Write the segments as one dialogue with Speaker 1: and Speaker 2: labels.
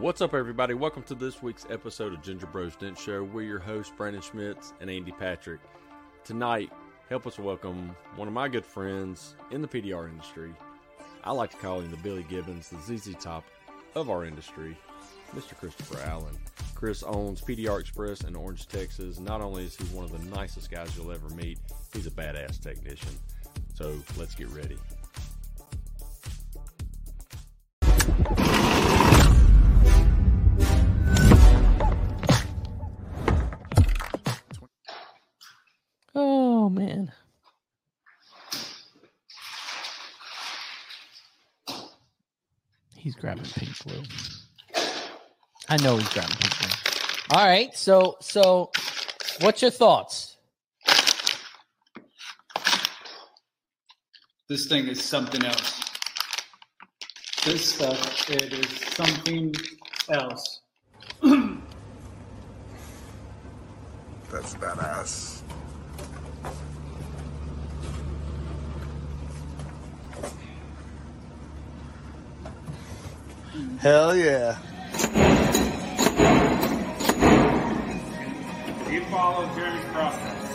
Speaker 1: What's up, everybody? Welcome to this week's episode of Ginger Bros Dent Show. We're your hosts, Brandon Schmitz and Andy Patrick. Tonight, help us welcome one of my good friends in the PDR industry. I like to call him the Billy Gibbons, the ZZ Top of our industry, Mr. Christopher Allen. Chris owns PDR Express in Orange, Texas. Not only is he one of the nicest guys you'll ever meet, he's a badass technician. So let's get ready.
Speaker 2: Grabbing pink glue. I know he's grabbing pink glue.
Speaker 3: All right. So so what's your thoughts?
Speaker 4: This thing is something else. This stuff, it is something else.
Speaker 5: That's badass. Hell yeah.
Speaker 6: You follow Jerry's process.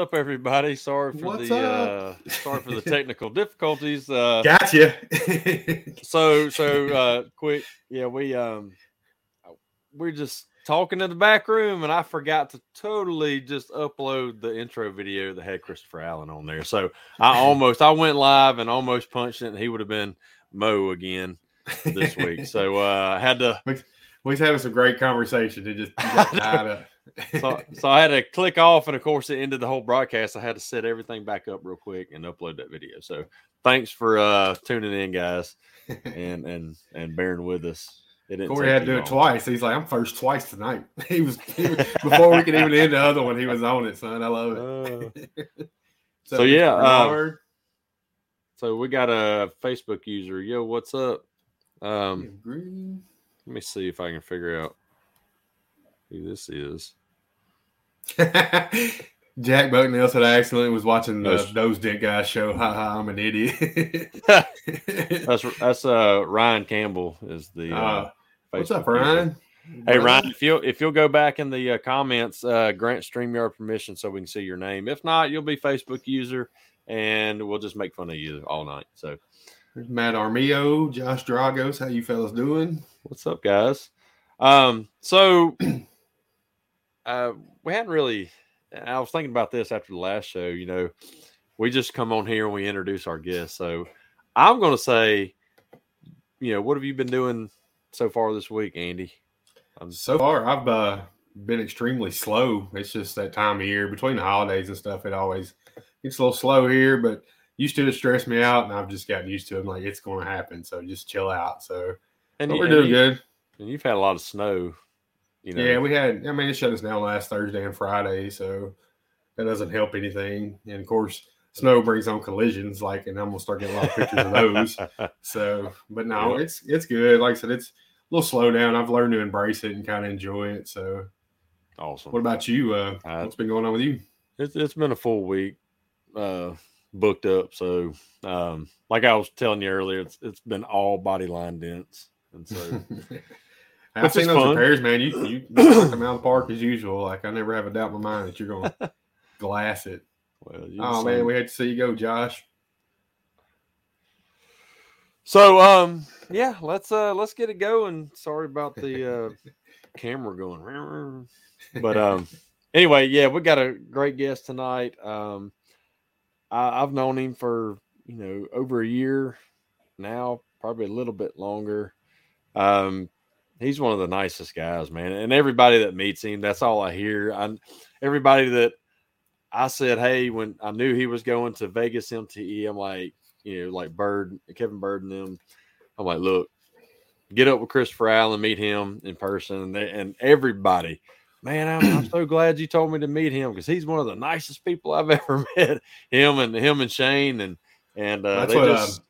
Speaker 1: up, everybody? Sorry for
Speaker 7: What's
Speaker 1: the uh, sorry for the technical difficulties. Uh,
Speaker 7: Gotcha.
Speaker 1: so so uh, quick, yeah, we um we're just talking in the back room, and I forgot to totally just upload the intro video that had Christopher Allen on there. So I almost I went live and almost punched it, and he would have been Mo again this week. So uh, I had to
Speaker 7: We're having some great conversation. It just you got tied up.
Speaker 1: So, so I had to click off, and of course, it ended the whole broadcast. I had to set everything back up real quick and upload that video. So, thanks for uh tuning in, guys, and and and bearing with us. It
Speaker 7: Corey had to do it
Speaker 1: long.
Speaker 7: twice. He's like, I'm first twice tonight. He was, he was- before we could even end the other one. He was on it, son. I love it.
Speaker 1: Uh,
Speaker 7: So,
Speaker 1: so, yeah, uh, so we got a Facebook user. Yo, what's up? Um, let me see if I can figure out who this is.
Speaker 7: Jack Bucknell said I accidentally was watching the
Speaker 1: Those-
Speaker 7: Dick Dent Guy show. Ha ha, I'm an idiot.
Speaker 1: That's that's uh Ryan Campbell is the. Uh,
Speaker 7: Uh, what's up,
Speaker 1: user.
Speaker 7: Ryan?
Speaker 1: Hey Ryan, if you'll if you'll go back in the uh, comments, uh, grant StreamYard permission so we can see your name. If not, you'll be Facebook user, and we'll just make fun of you all night. So,
Speaker 7: There's Matt Armio, Josh Dragos. How you fellas doing?
Speaker 1: what's up, guys? Um, so uh, we hadn't really. I was thinking about this after the last show. You know, we just come on here and we introduce our guests. So, I'm going to say, you know, what have you been doing so far this week, Andy? I'm
Speaker 7: So far, I've uh, been extremely slow. It's just that time of year between the holidays and stuff. It always gets a little slow here, but used to it stress me out, and I've just gotten used to it. I'm like, it's going to happen, so just chill out. So
Speaker 1: and you-
Speaker 7: we're doing
Speaker 1: you-
Speaker 7: good.
Speaker 1: And you've had a lot of snow. You know,
Speaker 7: Yeah, we had. I mean, it shut us down last Thursday and Friday, so that doesn't help anything. And of course, snow brings on collisions. Like, and I'm gonna start getting a lot of pictures of those. So, but no,
Speaker 1: Yeah.
Speaker 7: it's it's good. Like I said, it's a little slow down. I've learned to embrace it and kind of enjoy it. So,
Speaker 1: awesome.
Speaker 7: what about you? Uh,
Speaker 1: Uh,
Speaker 7: what's been going on with you?
Speaker 1: It's it's been a full week, uh, booked up. So, um, like I was telling you earlier, it's it's been all body line dents, and so
Speaker 7: I've seen those
Speaker 1: fun.
Speaker 7: repairs, man. You you knock them out of the park as usual. Like I never have a doubt in my mind that you're going to glass it.
Speaker 1: well,
Speaker 7: Oh man, we had to see you go, Josh.
Speaker 1: So, um, yeah, let's uh let's get it going. Sorry about the uh camera going. But um anyway, yeah, we got a great guest tonight. Um I, I've known him for, you know, over a year now, probably a little bit longer. Um he's one of the nicest guys, man. And everybody that meets him, that's all I hear. I everybody that I said, hey, when I knew he was going to Vegas MTE, I'm like, you know, like Bird, Kevin Bird and them. I'm like, look, get up with Christopher Allen, meet him in person, and, they, and everybody. Man, I'm, I'm so glad you told me to meet him because he's one of the nicest people I've ever met. Him and him and Shane and and uh,
Speaker 7: That's
Speaker 1: they
Speaker 7: what
Speaker 1: just
Speaker 7: um,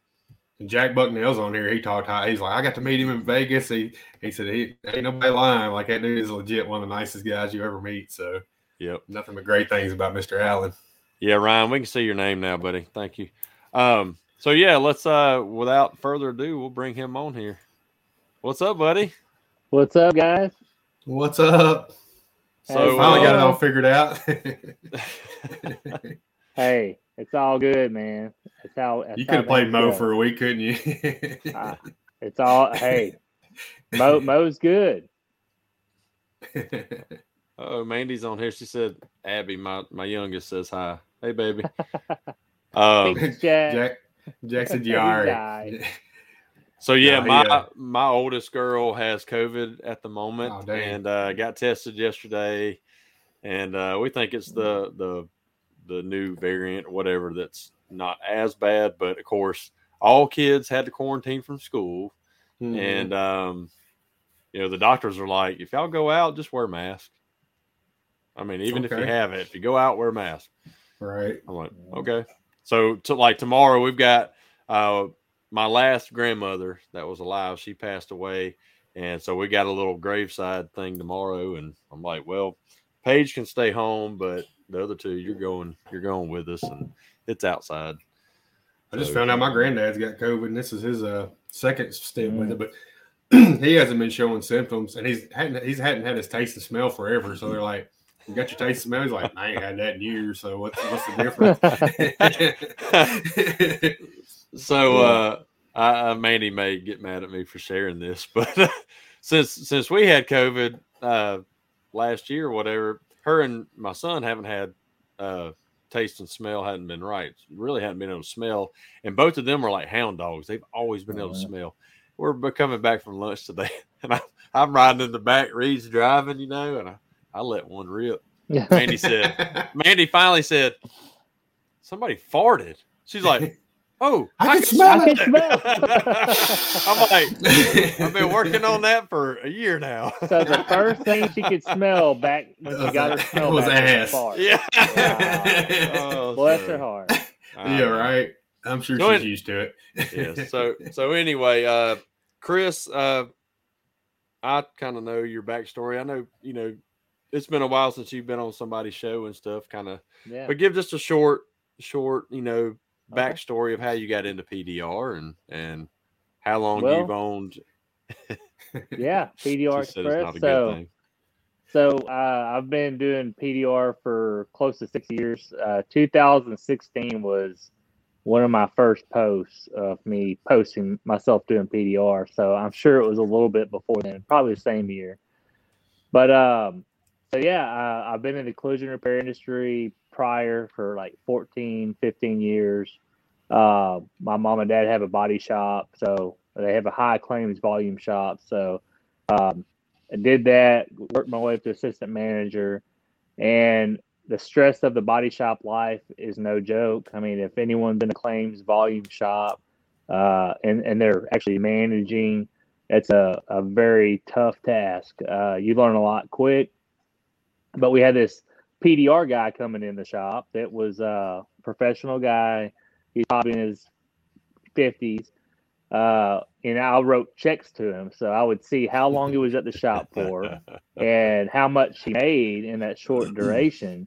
Speaker 7: Jack Bucknell's on here. He talked how he's like, I got to meet him in Vegas. He he said he ain't nobody lying. Like that dude is legit one of the nicest guys you ever meet. So
Speaker 1: yep.
Speaker 7: nothing but great things about Mr. Allen.
Speaker 1: Yeah, Ryan, we can see your name now, buddy. Thank you. Um, so yeah, let's uh without further ado, we'll bring him on here. What's up, buddy?
Speaker 8: What's up, guys?
Speaker 7: What's up?
Speaker 1: So
Speaker 7: Finally got it
Speaker 1: uh,
Speaker 7: all figured out.
Speaker 8: Hey, it's all good, man. It's how that's
Speaker 7: you could have played Mo
Speaker 8: go.
Speaker 7: for a week, couldn't you?
Speaker 8: Ah, It's all hey, Mo Mo's good.
Speaker 1: Oh, Mandy's on here. She said, "Abby, my my youngest says hi. Hey, baby." um,
Speaker 8: Jack.
Speaker 7: Jack Jack said you are.
Speaker 1: so yeah,
Speaker 7: No,
Speaker 1: my
Speaker 7: uh,
Speaker 1: my oldest girl has COVID at the moment,
Speaker 7: Oh,
Speaker 1: and uh, got tested yesterday, and uh, we think it's the the the new variant, or whatever. That's not as bad, but of course, all kids had to quarantine from school,
Speaker 7: Mhm.
Speaker 1: and um, you know the doctors are like, if y'all go out, just wear a mask. I mean, even if you have it, if you go out, wear a mask.
Speaker 7: right.
Speaker 1: I'm like, okay. So to like tomorrow, we've got uh my last grandmother that was alive. She passed away, and so we got a little graveside thing tomorrow. And I'm like, well, Paige can stay home, but the other two, you're going, you're going with us, and it's outside.
Speaker 7: I just
Speaker 1: So-
Speaker 7: found out my granddad's got COVID, and this is his uh second stint with
Speaker 8: Mm.
Speaker 7: it, but he hasn't been showing symptoms, and he's hadn't he's hadn't had his taste and smell forever. So they're like, "You got your taste and smell?" He's like, "I ain't had that in years. So what's what's the difference?"
Speaker 1: So
Speaker 8: Yeah.
Speaker 1: uh I, I Mandy may get mad at me for sharing this, but since since we had COVID uh last year or whatever, her and my son haven't had uh taste and smell hadn't been right. Really hadn't been able to smell. And both of them are like hound dogs. They've always been able to smell. We're coming back from lunch today, and I, I'm riding in the back. Reed's driving, you know, and I, I let one rip. Mandy said, Mandy finally said, "Somebody farted." She's like, "Oh,
Speaker 7: I can smell
Speaker 8: I
Speaker 1: it."
Speaker 8: can smell.
Speaker 1: I'm like, I've been working on that for a year now.
Speaker 8: so the first thing she could smell back when she
Speaker 7: Was
Speaker 8: got her
Speaker 7: a-
Speaker 8: smell
Speaker 7: was
Speaker 8: back
Speaker 7: ass.
Speaker 8: fart.
Speaker 1: yeah. Oh,
Speaker 8: Bless
Speaker 1: so-
Speaker 8: her heart.
Speaker 7: Yeah,
Speaker 1: know.
Speaker 7: right. I'm sure
Speaker 1: So
Speaker 7: she's
Speaker 1: it-
Speaker 7: used to it.
Speaker 1: yeah. So so anyway, uh, Chris, uh, I kind of know your backstory. I know you know it's been a while since you've been on somebody's show and stuff. Kind of,
Speaker 8: Yeah.
Speaker 1: but give just a short, short, you know,
Speaker 8: Okay.
Speaker 1: Backstory of how you got into PDR and and how long
Speaker 8: Well,
Speaker 1: you've owned.
Speaker 8: Yeah. PDR Express. So. So uh, I've been doing PDR for close to six years. Uh, 2016 was one of my first posts of me posting myself doing PDR. So I'm sure it was a little bit before then, probably the same year. But um, so yeah, uh, I've been in the collision repair industry prior for like 14, 15 years. Uh, my mom and dad have a body shop, so they have a high claims volume shop. So um, I did that, worked my way up to assistant manager, and the stress of the body shop life is no joke. I mean, if anyone's in a claims volume shop uh, and and they're actually managing, it's a, a very tough task. Uh, you learn a lot quick. But we had this PDR guy coming in the shop that was a professional guy. He's probably in his fifties. Uh, and I wrote checks to him, so I would see how long he was at the shop for and how much he made in that short duration.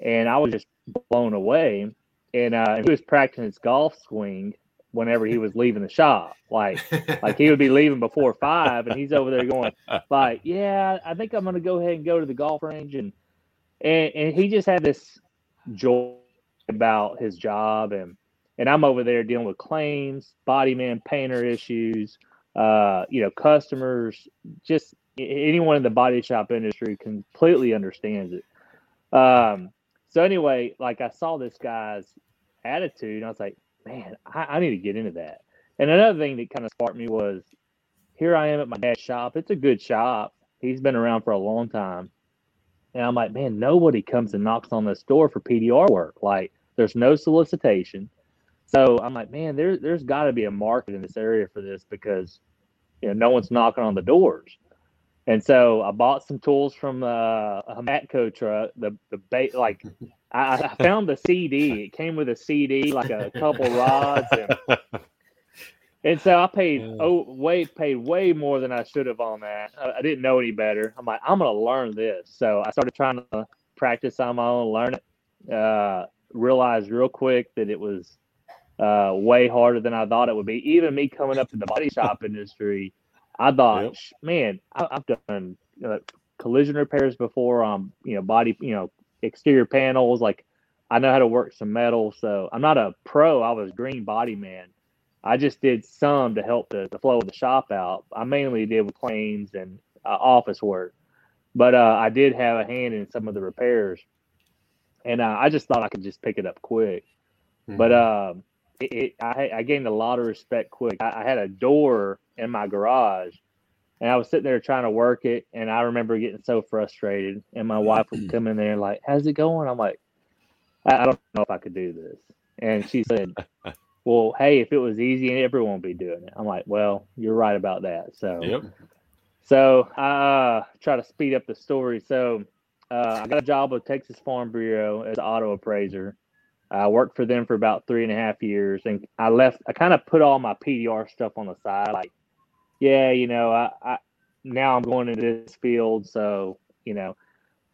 Speaker 8: And I was just blown away. And uh, he was practicing his golf swing whenever he was leaving the shop. Like, like he would be leaving before five, and he's over there going, like, yeah, I think I'm gonna go ahead and go to the golf range, and and, and he just had this joy about his job, and and I'm over there dealing with claims, body man painter issues, uh, you know, customers, just anyone in the body shop industry completely understands it. Um, so anyway, like I saw this guy's attitude, I was like, man, I, I need to get into that. And another thing that kind of sparked me was here I am at my dad's shop. It's a good shop. He's been around for a long time. And I'm like, man, nobody comes and knocks on this door for PDR work. Like, there's no solicitation. So I'm like, man, there, there's got to be a market in this area for this because, you know, no one's knocking on the doors. And so I bought some tools from uh, a Matco truck. The the ba- like I, I found the CD. It came with a CD, like a couple rods, and, and so I paid oh way paid way more than I should have on that. I, I didn't know any better. I'm like, I'm gonna learn this. So I started trying to practice on my own, learn it. Uh, realized real quick that it was uh, way harder than I thought it would be. Even me coming up in the body shop industry, I thought,
Speaker 1: Yep.
Speaker 8: man, I, I've done uh, collision repairs before on you know body you know exterior panels. Like I know how to work some metal, so I'm not a pro. I was green body man. I just did some to help the, the flow of the shop out. I mainly did with claims and uh, office work, but uh, I did have a hand in some of the repairs, and uh, I just thought I could just pick it up quick. But um, it, it I, I gained a lot of respect quick. I, I had a door in my garage, and I was sitting there trying to work it, and I remember getting so frustrated. And my wife would come in there like, "How's it going?" I'm like, I, I don't know if I could do this. And she said, "Well, hey, if it was easy, everyone would be doing it." I'm like, "Well, you're right about that." So
Speaker 1: Yep.
Speaker 8: so I uh, try to speed up the story. So uh, I got a job with Texas Farm Bureau as an auto appraiser. I worked for them for about three and a half years, and I left. I kind of put all my PDR stuff on the side, like, yeah, you know, I, I now I'm going into this field, so you know,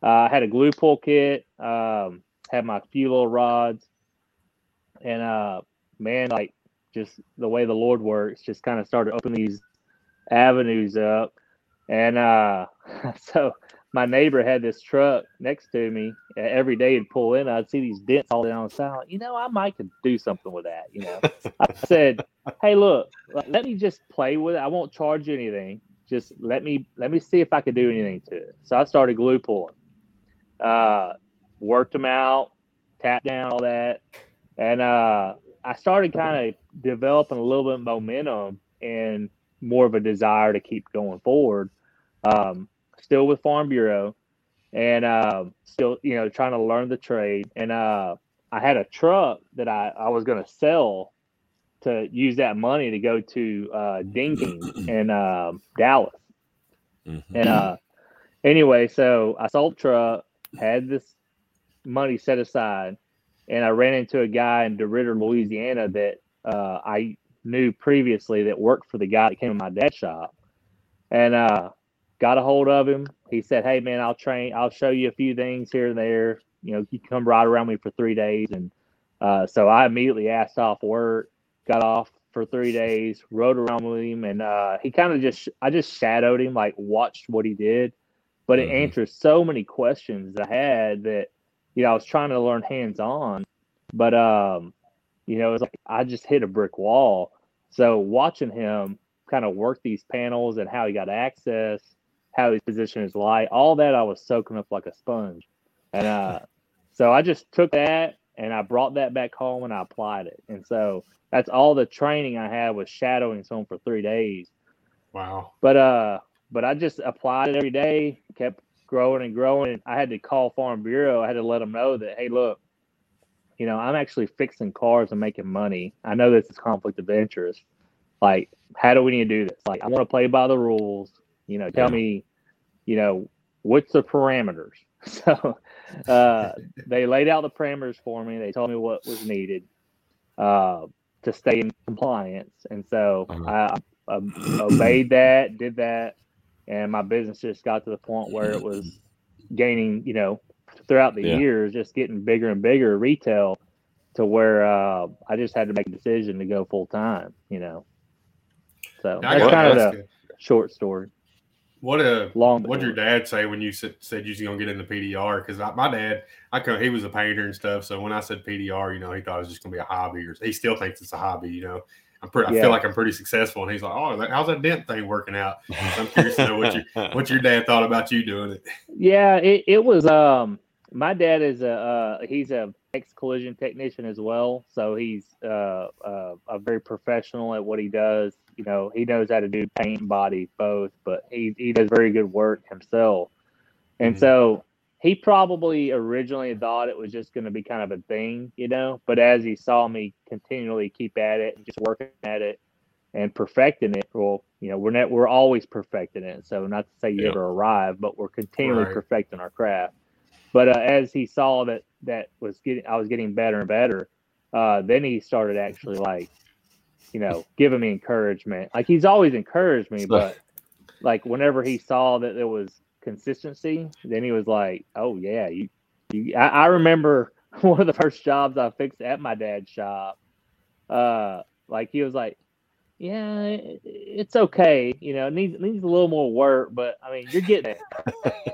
Speaker 8: uh, I had a glue pull kit, um, had my few little rods, and uh, man, like just the way the Lord works, just kind of started opening these avenues up. And uh, so my neighbor had this truck next to me. Uh, Every day he'd pull in, I'd see these dents all down the side. You know, I might could do something with that. You know, I said, "Hey, look, let me just play with it. I won't charge you anything. Just let me let me see if I could do anything to it." So I started glue pulling. Uh, worked them out, tapped down all that, and uh, I started kind of developing a little bit of momentum and more of a desire to keep going forward. Um, still with Farm Bureau, and uh, still, you know, trying to learn the trade. And uh, I had a truck that I, I was going to sell to use that money to go to uh, Dinking in um Dallas.
Speaker 1: Mhm.
Speaker 8: And uh, anyway, so I sold the truck, had this money set aside, and I ran into a guy in DeRidder, Louisiana that uh, I knew previously that worked for the guy that came in my dad's shop, and uh, got a hold of him. He said, "Hey man, I'll train. I'll show you a few things here and there. You know, you can come ride around me for three days." And uh, so I immediately asked off work, got off for three days, rode around with him, and uh, he kind of just I just shadowed him, like watched what he did, but it
Speaker 1: Mhm.
Speaker 8: answered so many questions I had that you know I was trying to learn hands on, but um, you know, it was like I just hit a brick wall. So watching him kind of work these panels and how he got access, how he positioned his light, all that I was soaking up like a sponge. And uh, so I just took that and I brought that back home and I applied it. And so that's all the training I had was shadowing someone for three days.
Speaker 7: Wow.
Speaker 8: But uh, but I just applied it every day, kept growing and growing. And I had to call Farm Bureau. I had to let them know that, hey, look, you know, I'm actually fixing cars and making money. I know this is conflict of interest. Like, how do we need to do this? Like, I want to play by the rules. You know, tell
Speaker 1: Yeah.
Speaker 8: me, you know, what's the parameters? So uh, they laid out the parameters for me. They told me what was needed uh, to stay in compliance. And so
Speaker 1: Uh-huh.
Speaker 8: I, I obeyed that, did that, and my business just got to the point where it was gaining, you know, throughout the
Speaker 1: Yeah.
Speaker 8: years, just getting bigger and bigger retail to where uh, I just had to make a decision to go full time, you know. So
Speaker 7: I
Speaker 8: that's kind of
Speaker 7: to
Speaker 8: the
Speaker 7: ask
Speaker 8: short story.
Speaker 7: What a
Speaker 8: Long
Speaker 7: What'd your dad say when you said, said you was gonna get in the PDR? Because my dad, I come, he was a painter and stuff. So when I said PDR, you know, he thought it was just gonna be a hobby, or he still thinks it's a hobby, you know. I'm pretty. I
Speaker 8: Yeah.
Speaker 7: feel like I'm pretty successful. And he's like, "Oh, how's that dent thing working out?" I'm curious to know what your what your dad thought about you doing it.
Speaker 8: Yeah, it, it was. Um, my dad is a uh, he's a ex collision technician as well, so he's uh, uh, a very professional at what he does. You know, he knows how to do paint and body both, but he he does very good work himself. And
Speaker 7: Mhm.
Speaker 8: so he probably originally thought it was just going to be kind of a thing, you know. But as he saw me continually keep at it and just working at it and perfecting it, well, you know, we're not we're always perfecting it. So not to say you
Speaker 1: Yeah.
Speaker 8: ever arrive, but we're continually
Speaker 7: Right.
Speaker 8: perfecting our craft. But uh, as he saw that that was getting, I was getting better and better. Uh, then he started actually like, you know, giving me encouragement. Like he's always encouraged me, but like whenever he saw that there was consistency, then he was like, "Oh yeah, you." you I, I remember one of the first jobs I fixed at my dad's shop. Uh, like he was like, "Yeah, it, it's okay. You know, needs needs a little more work, but I mean, you're getting it."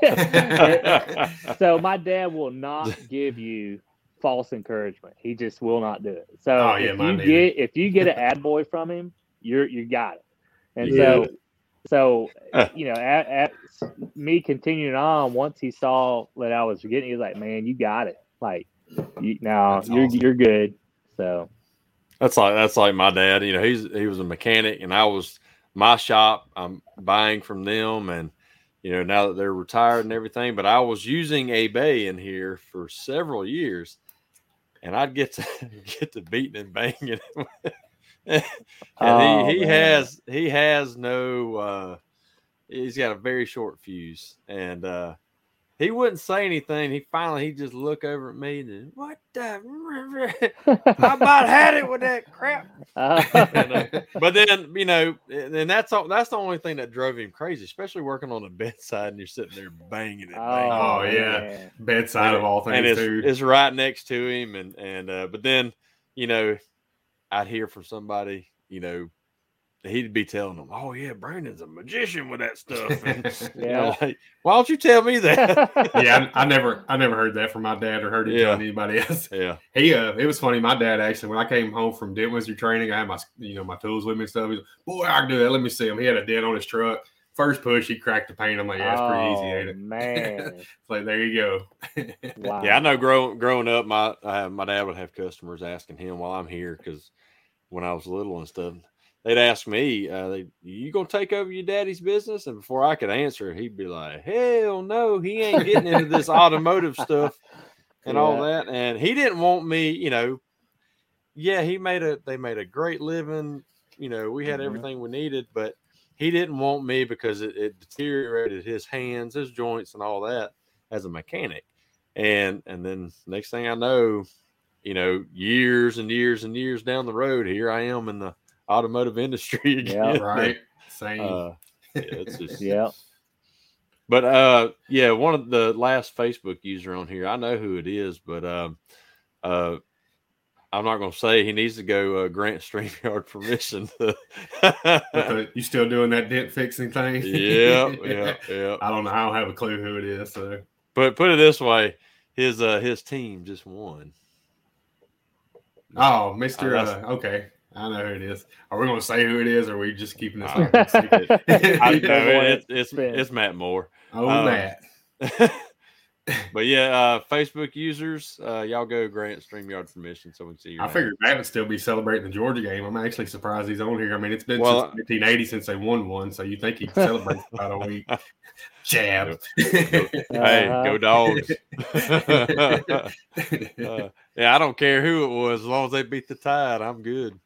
Speaker 8: so my dad will not give you false encouragement. He just will not do it. So
Speaker 7: Oh, yeah,
Speaker 8: if you
Speaker 7: neither.
Speaker 8: get if you get an ad boy from him, you're you got it. And
Speaker 7: Yeah.
Speaker 8: so so uh. you know, at, at me continuing on, once he saw that I was getting, he was like, "Man, you got it. Like, you, no,
Speaker 7: That's
Speaker 8: you're
Speaker 7: awesome.
Speaker 8: you're good." So
Speaker 1: That's like that's like my dad. You know, he's he was a mechanic, and I was my shop. I'm buying from them, and you know now that they're retired and everything. But I was using a bay in here for several years, and I'd get to get to beating and banging. and
Speaker 8: Oh,
Speaker 1: he, he
Speaker 8: man.
Speaker 1: has he has no. uh He's got a very short fuse, and uh he wouldn't say anything. He finally he just look over at me and then, what the I about had it with that crap.
Speaker 8: Uh,
Speaker 1: And, uh, but then you know, and and that's all. That's the only thing that drove him crazy, especially working on the bedside and you're sitting there banging it. banging
Speaker 8: oh,
Speaker 7: Oh, yeah.
Speaker 8: man.
Speaker 7: Bedside of all
Speaker 1: and
Speaker 7: things
Speaker 1: it's,
Speaker 7: too.
Speaker 1: it's right next to him, and and uh, but then you know, I'd hear from somebody, you know, he'd be telling them, "Oh yeah, Brandon's a magician with that stuff." And, you know,
Speaker 8: Yeah.
Speaker 1: like, why don't you tell me that?
Speaker 7: yeah, I, I never, I never heard that from my dad or heard it
Speaker 1: Yeah.
Speaker 7: telling anybody else.
Speaker 1: yeah,
Speaker 7: He, uh, it was funny. My dad actually, when I came home from dent wizard training, I had my, you know, my tools with me and stuff. He's like, "Boy, I can do that. Let me see him." He had a dent on his truck. First push, he cracked the paint. I'm like, "Yeah, it's pretty easy, ain't
Speaker 8: Oh,
Speaker 7: it?"
Speaker 8: Man,
Speaker 7: It's like, there you go.
Speaker 8: wow.
Speaker 1: yeah. I know. Growing growing up, my uh, my dad would have customers asking him while I'm here because when I was little and stuff, they'd ask me, uh, they, "You gonna take over your daddy's business?" And before I could answer, he'd be like, "Hell no, he ain't getting into this automotive stuff and all that." And he didn't want me, you know. Yeah, he made a. They made a great living. You know, we had
Speaker 8: Mhm.
Speaker 1: everything we needed, but he didn't want me because it, it deteriorated his hands, his joints, and all that as a mechanic. And and then next thing I know, you know, years and years and years down the road, here I am in the automotive industry again.
Speaker 8: Yeah.
Speaker 7: right. Same.
Speaker 1: Uh, yeah, it's just
Speaker 8: Yeah.
Speaker 1: but uh yeah, one of the last Facebook user on here, I know who it is, but um uh I'm not gonna say he needs to go uh, grant StreamYard permission. To...
Speaker 7: You still doing that dent fixing thing?
Speaker 1: yeah, yeah, yeah.
Speaker 7: I don't know. I don't have a clue who it is. So
Speaker 1: But put it this way, his uh his team just won.
Speaker 7: Oh, Mr.
Speaker 1: Oh,
Speaker 7: uh, okay. I know who it is. Are we going to say who it is or are we just keeping this
Speaker 1: Uh,
Speaker 7: like a secret?
Speaker 1: I know
Speaker 8: everyone
Speaker 1: it's it's, it's Matt Moore.
Speaker 7: oh,
Speaker 1: um,
Speaker 7: Matt.
Speaker 1: but yeah, uh Facebook users, uh y'all go grant StreamYard permission so we can see your
Speaker 7: I
Speaker 1: name.
Speaker 7: figured Matt would still be celebrating the Georgia game. I'm actually surprised he's on here. I mean, it's been
Speaker 1: Well,
Speaker 7: since 1980 since they won one, so you think he'd celebrate about a week. Jab.
Speaker 1: Hey,
Speaker 8: Uh-huh.
Speaker 1: go dogs. Uh, yeah, I don't care who it was, as long as they beat the tide, I'm good.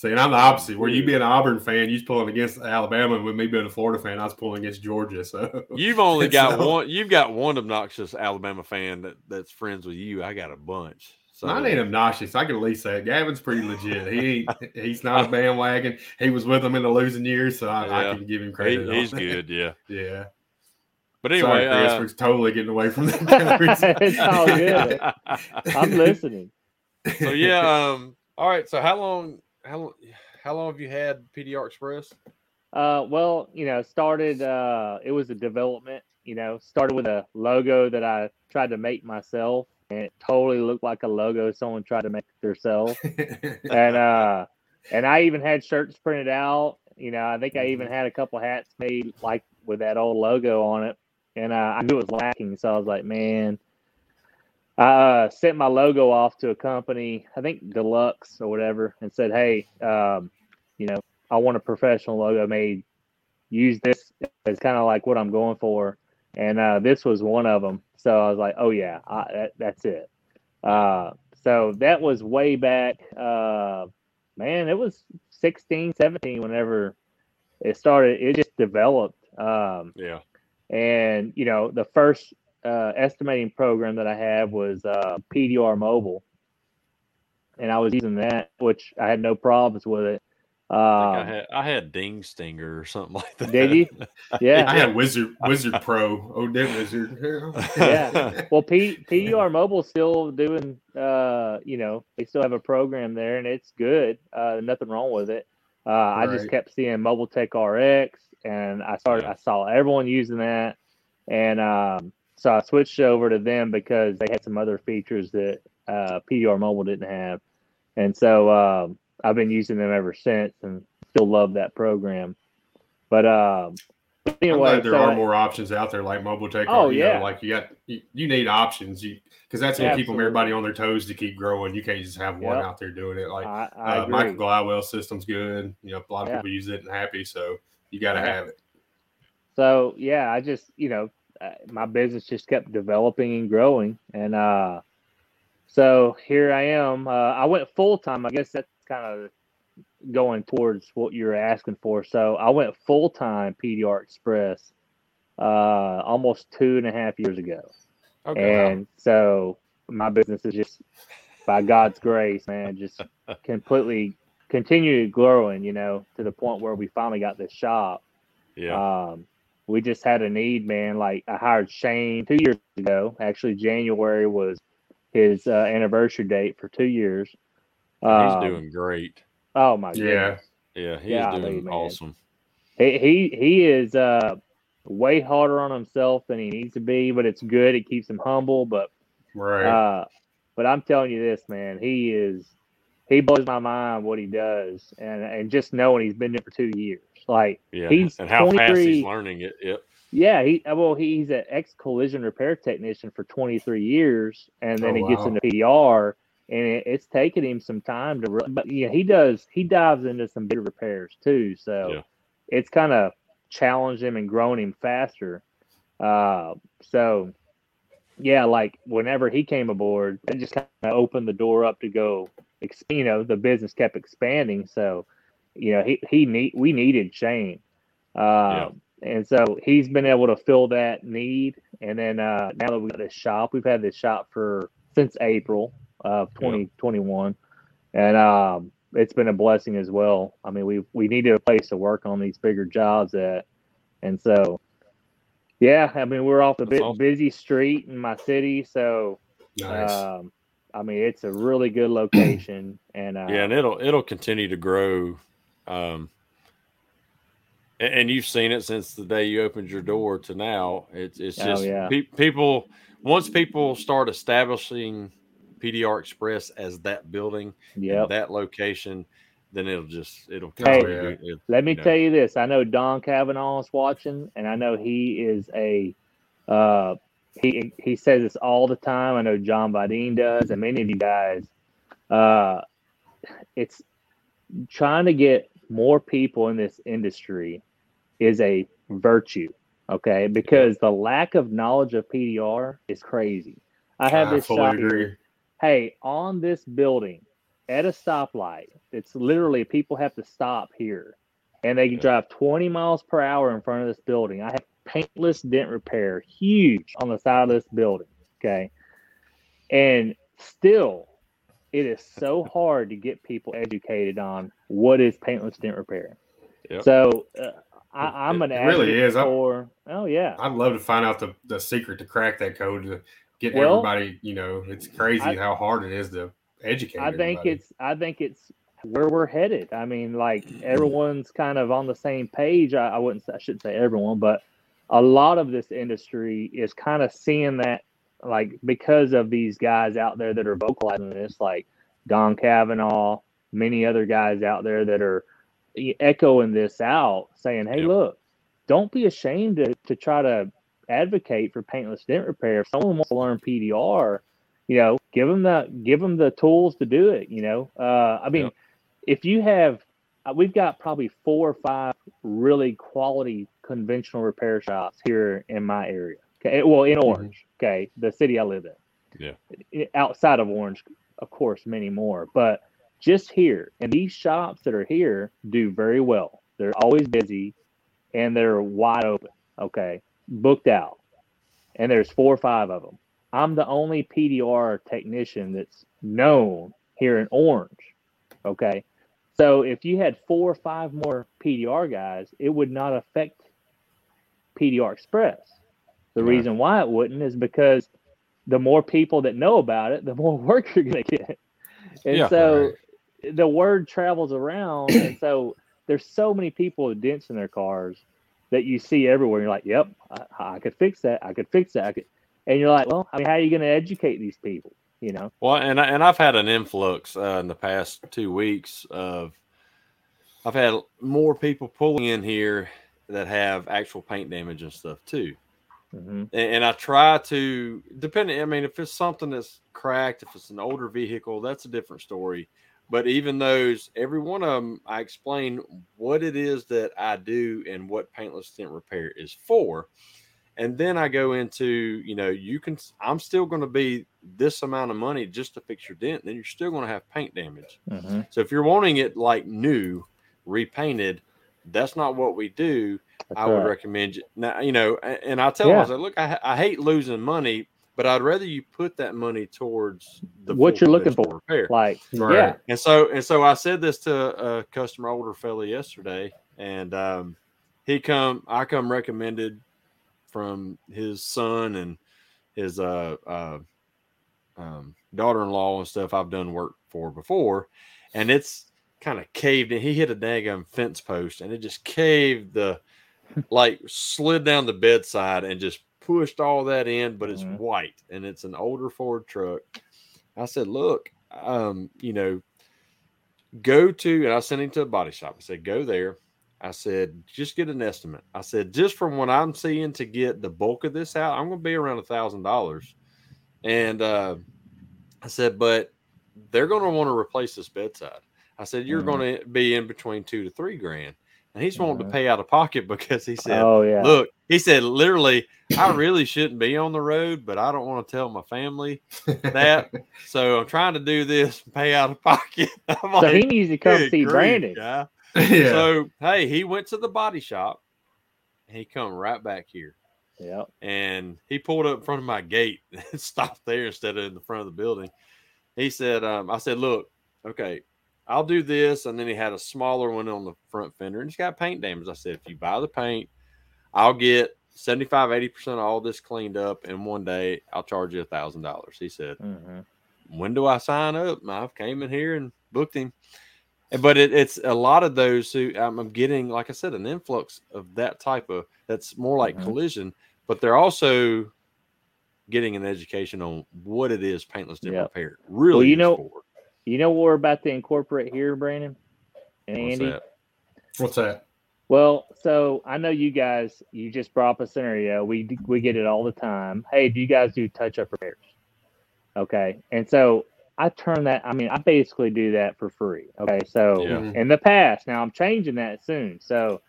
Speaker 7: See, and I'm the opposite. Where you being an Auburn fan, you was pulling against Alabama, and with me being a Florida fan, I was pulling against Georgia. So
Speaker 1: You've only got
Speaker 7: So-
Speaker 1: one. You've got one obnoxious Alabama fan that, that's friends with you. I got a bunch. So
Speaker 7: Mine ain't obnoxious. I can at least say it. Gavin's pretty legit. He he's not a bandwagon. He was with them in the losing years, so I, I can give him credit. on
Speaker 1: he's
Speaker 7: that.
Speaker 1: good. Yeah.
Speaker 7: Yeah.
Speaker 1: But
Speaker 7: Sorry,
Speaker 1: anyway,
Speaker 7: Chris,
Speaker 1: uh,
Speaker 7: we're totally getting away from the
Speaker 8: it's all good. I'm listening.
Speaker 1: so yeah. Um. All right. So how long? How long? How long have you had PDR Express?
Speaker 8: Uh, well, you know, started. Uh, it was a development. You know, started with a logo that I tried to make myself, and it totally looked like a logo someone tried to make themselves. and uh, and I even had shirts printed out. You know, I think I even had a couple hats made like with that old logo on it, and uh, I knew it was lacking. So I was like, man. I uh, sent my logo off to a company, I think Deluxe or whatever, and said, "Hey, um, you know, I want a professional logo made. Use this as kind of like what I'm going for." And uh, this was one of them. So I was like, "Oh yeah, I, that, that's it." Uh, so that was way back. Uh, man, it was 16, 17 whenever it started. It just developed. Um,
Speaker 1: Yeah.
Speaker 8: and you know, the first uh, estimating program that I had was uh, PDR Mobile, and I was using that, which I had no problems with it.
Speaker 1: I, I
Speaker 8: Um,
Speaker 1: had I had Ding Stinger or something like that.
Speaker 8: Did you? yeah,
Speaker 7: I had Wizard Wizard Pro. Oh, damn Wizard.
Speaker 8: Yeah. well, P- PDR Mobile's still doing, uh, you know, they still have a program there, and it's good. Uh, nothing wrong with it. Uh, I just kept seeing Mobile Tech RX, and I started.
Speaker 1: Yeah.
Speaker 8: I saw everyone using that, and um, so I switched over to them because they had some other features that uh, PDR Mobile didn't have, and so um, I've been using them ever since, and still love that program. But um, anyway,
Speaker 7: there
Speaker 8: so
Speaker 7: are
Speaker 8: I-
Speaker 7: more options out there like Mobile Tech.
Speaker 8: Oh,
Speaker 7: you
Speaker 8: yeah.
Speaker 7: know, like you got you, you need options. You because that's going to keep them everybody on their toes to keep growing. You can't just have one
Speaker 8: Yep.
Speaker 7: out there doing it. Like
Speaker 8: I, I
Speaker 7: uh. Michael Glidewell system's good. You know, a lot of
Speaker 8: Yeah.
Speaker 7: people use it and happy, so you got to
Speaker 8: Yeah.
Speaker 7: have it.
Speaker 8: So yeah, I just you know uh, my business just kept developing and growing, and uh, so here I am. Uh, I went full time. I guess that's kind of going towards what you're asking for. So I went full time PDR Express uh, almost two and a half years ago,
Speaker 1: Okay.
Speaker 8: and so my business is just by God's grace, man, just completely continued growing. You know, to the point where we finally got this shop.
Speaker 1: yeah.
Speaker 8: Um, we just had a need, man. Like I hired Shane two years ago. Actually, January was his uh, anniversary date for two years.
Speaker 1: He's
Speaker 8: Um,
Speaker 1: doing great.
Speaker 8: Oh my
Speaker 7: Yeah.
Speaker 8: goodness.
Speaker 1: Yeah, he's
Speaker 8: golly,
Speaker 1: doing
Speaker 8: man.
Speaker 1: awesome.
Speaker 8: He he he is uh way harder on himself than he needs to be, but it's good. It keeps him humble. But
Speaker 7: Right.
Speaker 8: uh, but I'm telling you this, man. He is he blows my mind what he does, and and just knowing he's been there for two years, like
Speaker 1: Yeah.
Speaker 8: he's
Speaker 1: and how fast he's learning it. Yep.
Speaker 8: Yeah, he well, he's an ex collision repair technician for 23 years, and then
Speaker 7: Oh,
Speaker 8: he gets
Speaker 7: wow.
Speaker 8: into PDR, and it, it's taken him some time to. re- But yeah, he does. He dives into some big repairs too, so
Speaker 1: Yeah.
Speaker 8: it's kind of challenged him and grown him faster. Uh, so yeah, like whenever he came aboard, it just kind of opened the door up to go. You know, the business kept expanding, so you know he he need we needed Shane. Uh, and so he's been able to fill that need. And then uh, now that we've got this shop, we've had this shop for since April of 2021, and um, it's been a blessing as well. I mean, we we needed a place to work on these bigger jobs at, and so yeah, I mean we're off a
Speaker 1: That's
Speaker 8: bit
Speaker 1: awesome.
Speaker 8: busy street in my city, so
Speaker 7: nice.
Speaker 8: um, I mean it's a really good location, and uh,
Speaker 1: yeah, and it'll it'll continue to grow. Um, and, and you've seen it since the day you opened your door to now. It's it's
Speaker 8: Oh,
Speaker 1: just
Speaker 8: yeah.
Speaker 1: pe- people once people start establishing PDR Express as that building,
Speaker 8: yep.
Speaker 1: that location, then it'll just it'll
Speaker 8: Hey,
Speaker 1: continue. It-
Speaker 8: Let me
Speaker 1: you know.
Speaker 8: tell you this. I know Don Kavanaugh is watching, and I know he is a uh, he he says this all the time. I know John Badine does, and many of you guys. Uh, it's trying to get more people in this industry is a virtue, okay? Because the lack of knowledge of PDR is crazy. I have this
Speaker 7: agree.
Speaker 8: here. Hey, on this building, at a stoplight, it's literally people have to stop here, and they can
Speaker 1: Yeah.
Speaker 8: drive 20 miles per hour in front of this building. I have paintless dent repair, huge on the side of this building. Okay, and still, it is so hard to get people educated on what is paintless dent repair.
Speaker 1: Yep.
Speaker 8: So uh, I, I'm an
Speaker 7: It really
Speaker 8: advocate
Speaker 7: is. I-
Speaker 8: for. Oh yeah,
Speaker 7: I'd love to find out the, the secret to crack that code to get
Speaker 8: Well,
Speaker 7: everybody. You know, it's crazy
Speaker 8: I-
Speaker 7: how hard it is to educate.
Speaker 8: I think it's I think it's where we're headed. I mean, like everyone's kind of on the same page. I, I wouldn't say, I shouldn't say everyone, but a lot of this industry is kind of seeing that like because of these guys out there that are vocalizing this, like Don Kavanaugh, many other guys out there that are echoing this out, saying, "Hey,
Speaker 1: Yep.
Speaker 8: look, don't be ashamed to to try to advocate for paintless dent repair. If someone wants to learn PDR, you know, give them the give them the tools to do it. You know, uh, I mean,
Speaker 1: Yep.
Speaker 8: if you have, uh, we've got probably four or five really quality conventional repair shops here in my area. Okay, well, in mm-hmm. Orange, okay, the city I live in.
Speaker 1: Yeah.
Speaker 8: Outside of Orange, of course, many more, but just here and these shops that are here do very well. They're always busy, and they're wide open. Okay, booked out, and there's four or five of them. I'm the only PDR technician that's known here in Orange. Okay. So if you had four or five more PDR guys, it would not affect PDR Express. The
Speaker 1: Right.
Speaker 8: reason why it wouldn't is because the more people that know about it, the more work you're going to get. And
Speaker 1: Yeah.
Speaker 8: so the word travels around. and so there's so many people with dents in their cars that you see everywhere. You're like, yep, I, I could fix that. I could fix that. I could. And you're like, well, I mean, how are you going to educate these people? You know?
Speaker 1: Well, and I, and I've had an influx uh, in the past two weeks of I've had more people pulling in here that have actual paint damage and stuff too.
Speaker 8: Hmm
Speaker 1: And, and I try to depending. I mean, if it's something that's cracked, if it's an older vehicle, that's a different story. But even those, every one of them, I explain what it is that I do and what paintless dent repair is for. And then I go into, you know, you can, I'm still going to be this amount of money just to fix your dent. Then you're still going to have paint damage.
Speaker 8: hmm
Speaker 1: So if you're wanting it like new, repainted, that's not what we do. I would recommend you now. You know, a- and I tell them,
Speaker 8: Yeah.
Speaker 1: I said, look, I, I hate losing money, but I'd rather you put that money towards the
Speaker 8: What you're looking for.
Speaker 1: repair.
Speaker 8: Like,
Speaker 7: Right.
Speaker 8: yeah,
Speaker 1: And so and so I said this to a customer older fella yesterday, and um, he come I come recommended from his son and his uh, uh um, daughter-in-law and stuff I've done work for before, and it's kind of caved in. He hit a daggum fence post, and it just caved the like slid down the bedside and just pushed all that in. But it's
Speaker 8: Mhm.
Speaker 1: white, and it's an older Ford truck. I said, look, um, you know, go to, and I sent him to a body shop. I said, go there. I said, just get an estimate. I said, just from what I'm seeing to get the bulk of this out, I'm going to be around a thousand dollars. And uh, I said, but they're going to want to replace this bedside. I said, you're
Speaker 8: Mhm.
Speaker 1: going to be in between two to three grand. And he's wanting to pay out of pocket because he said,
Speaker 8: oh yeah,
Speaker 1: look, he said, literally, I really shouldn't be on the road, but I don't want to tell my family that. So I'm trying to do this pay out of pocket. I'm
Speaker 8: so
Speaker 1: like,
Speaker 8: he needs to come see
Speaker 1: grief,
Speaker 8: Brandon.
Speaker 1: guy."
Speaker 7: yeah.
Speaker 1: So hey, he went to the body shop. And he come right back here,
Speaker 8: Yeah,
Speaker 1: and he pulled up in front of my gate and stopped there instead of in the front of the building. He said, um, "I said, look, okay, I'll do this," and then he had a smaller one on the front fender, and it's got paint damage. I said, if you buy the paint, I'll get 75 80 percent of all this cleaned up in one day. I'll charge you a thousand dollars. He said,
Speaker 8: hmm
Speaker 1: when do I sign up? And I came in here and booked him. But it, it's a lot of those who I'm getting, like I said, an influx of that type of that's more like
Speaker 8: Mhm.
Speaker 1: collision, but they're also getting an education on what it is paintless dent
Speaker 8: Yep.
Speaker 1: repair really
Speaker 8: you
Speaker 1: is
Speaker 8: know-
Speaker 1: for.
Speaker 8: You know what we're about to incorporate here, Brandon and
Speaker 1: What's
Speaker 8: Andy.
Speaker 1: that?
Speaker 7: What's that?
Speaker 8: Well, so I know you guys. You just brought up a scenario. We we get it all the time. Hey, do you guys do touch up repairs? Okay, and so I turn that. I mean, I basically do that for free. Okay, so
Speaker 1: Yeah.
Speaker 7: Mhm.
Speaker 8: in the past, now I'm changing that soon. So,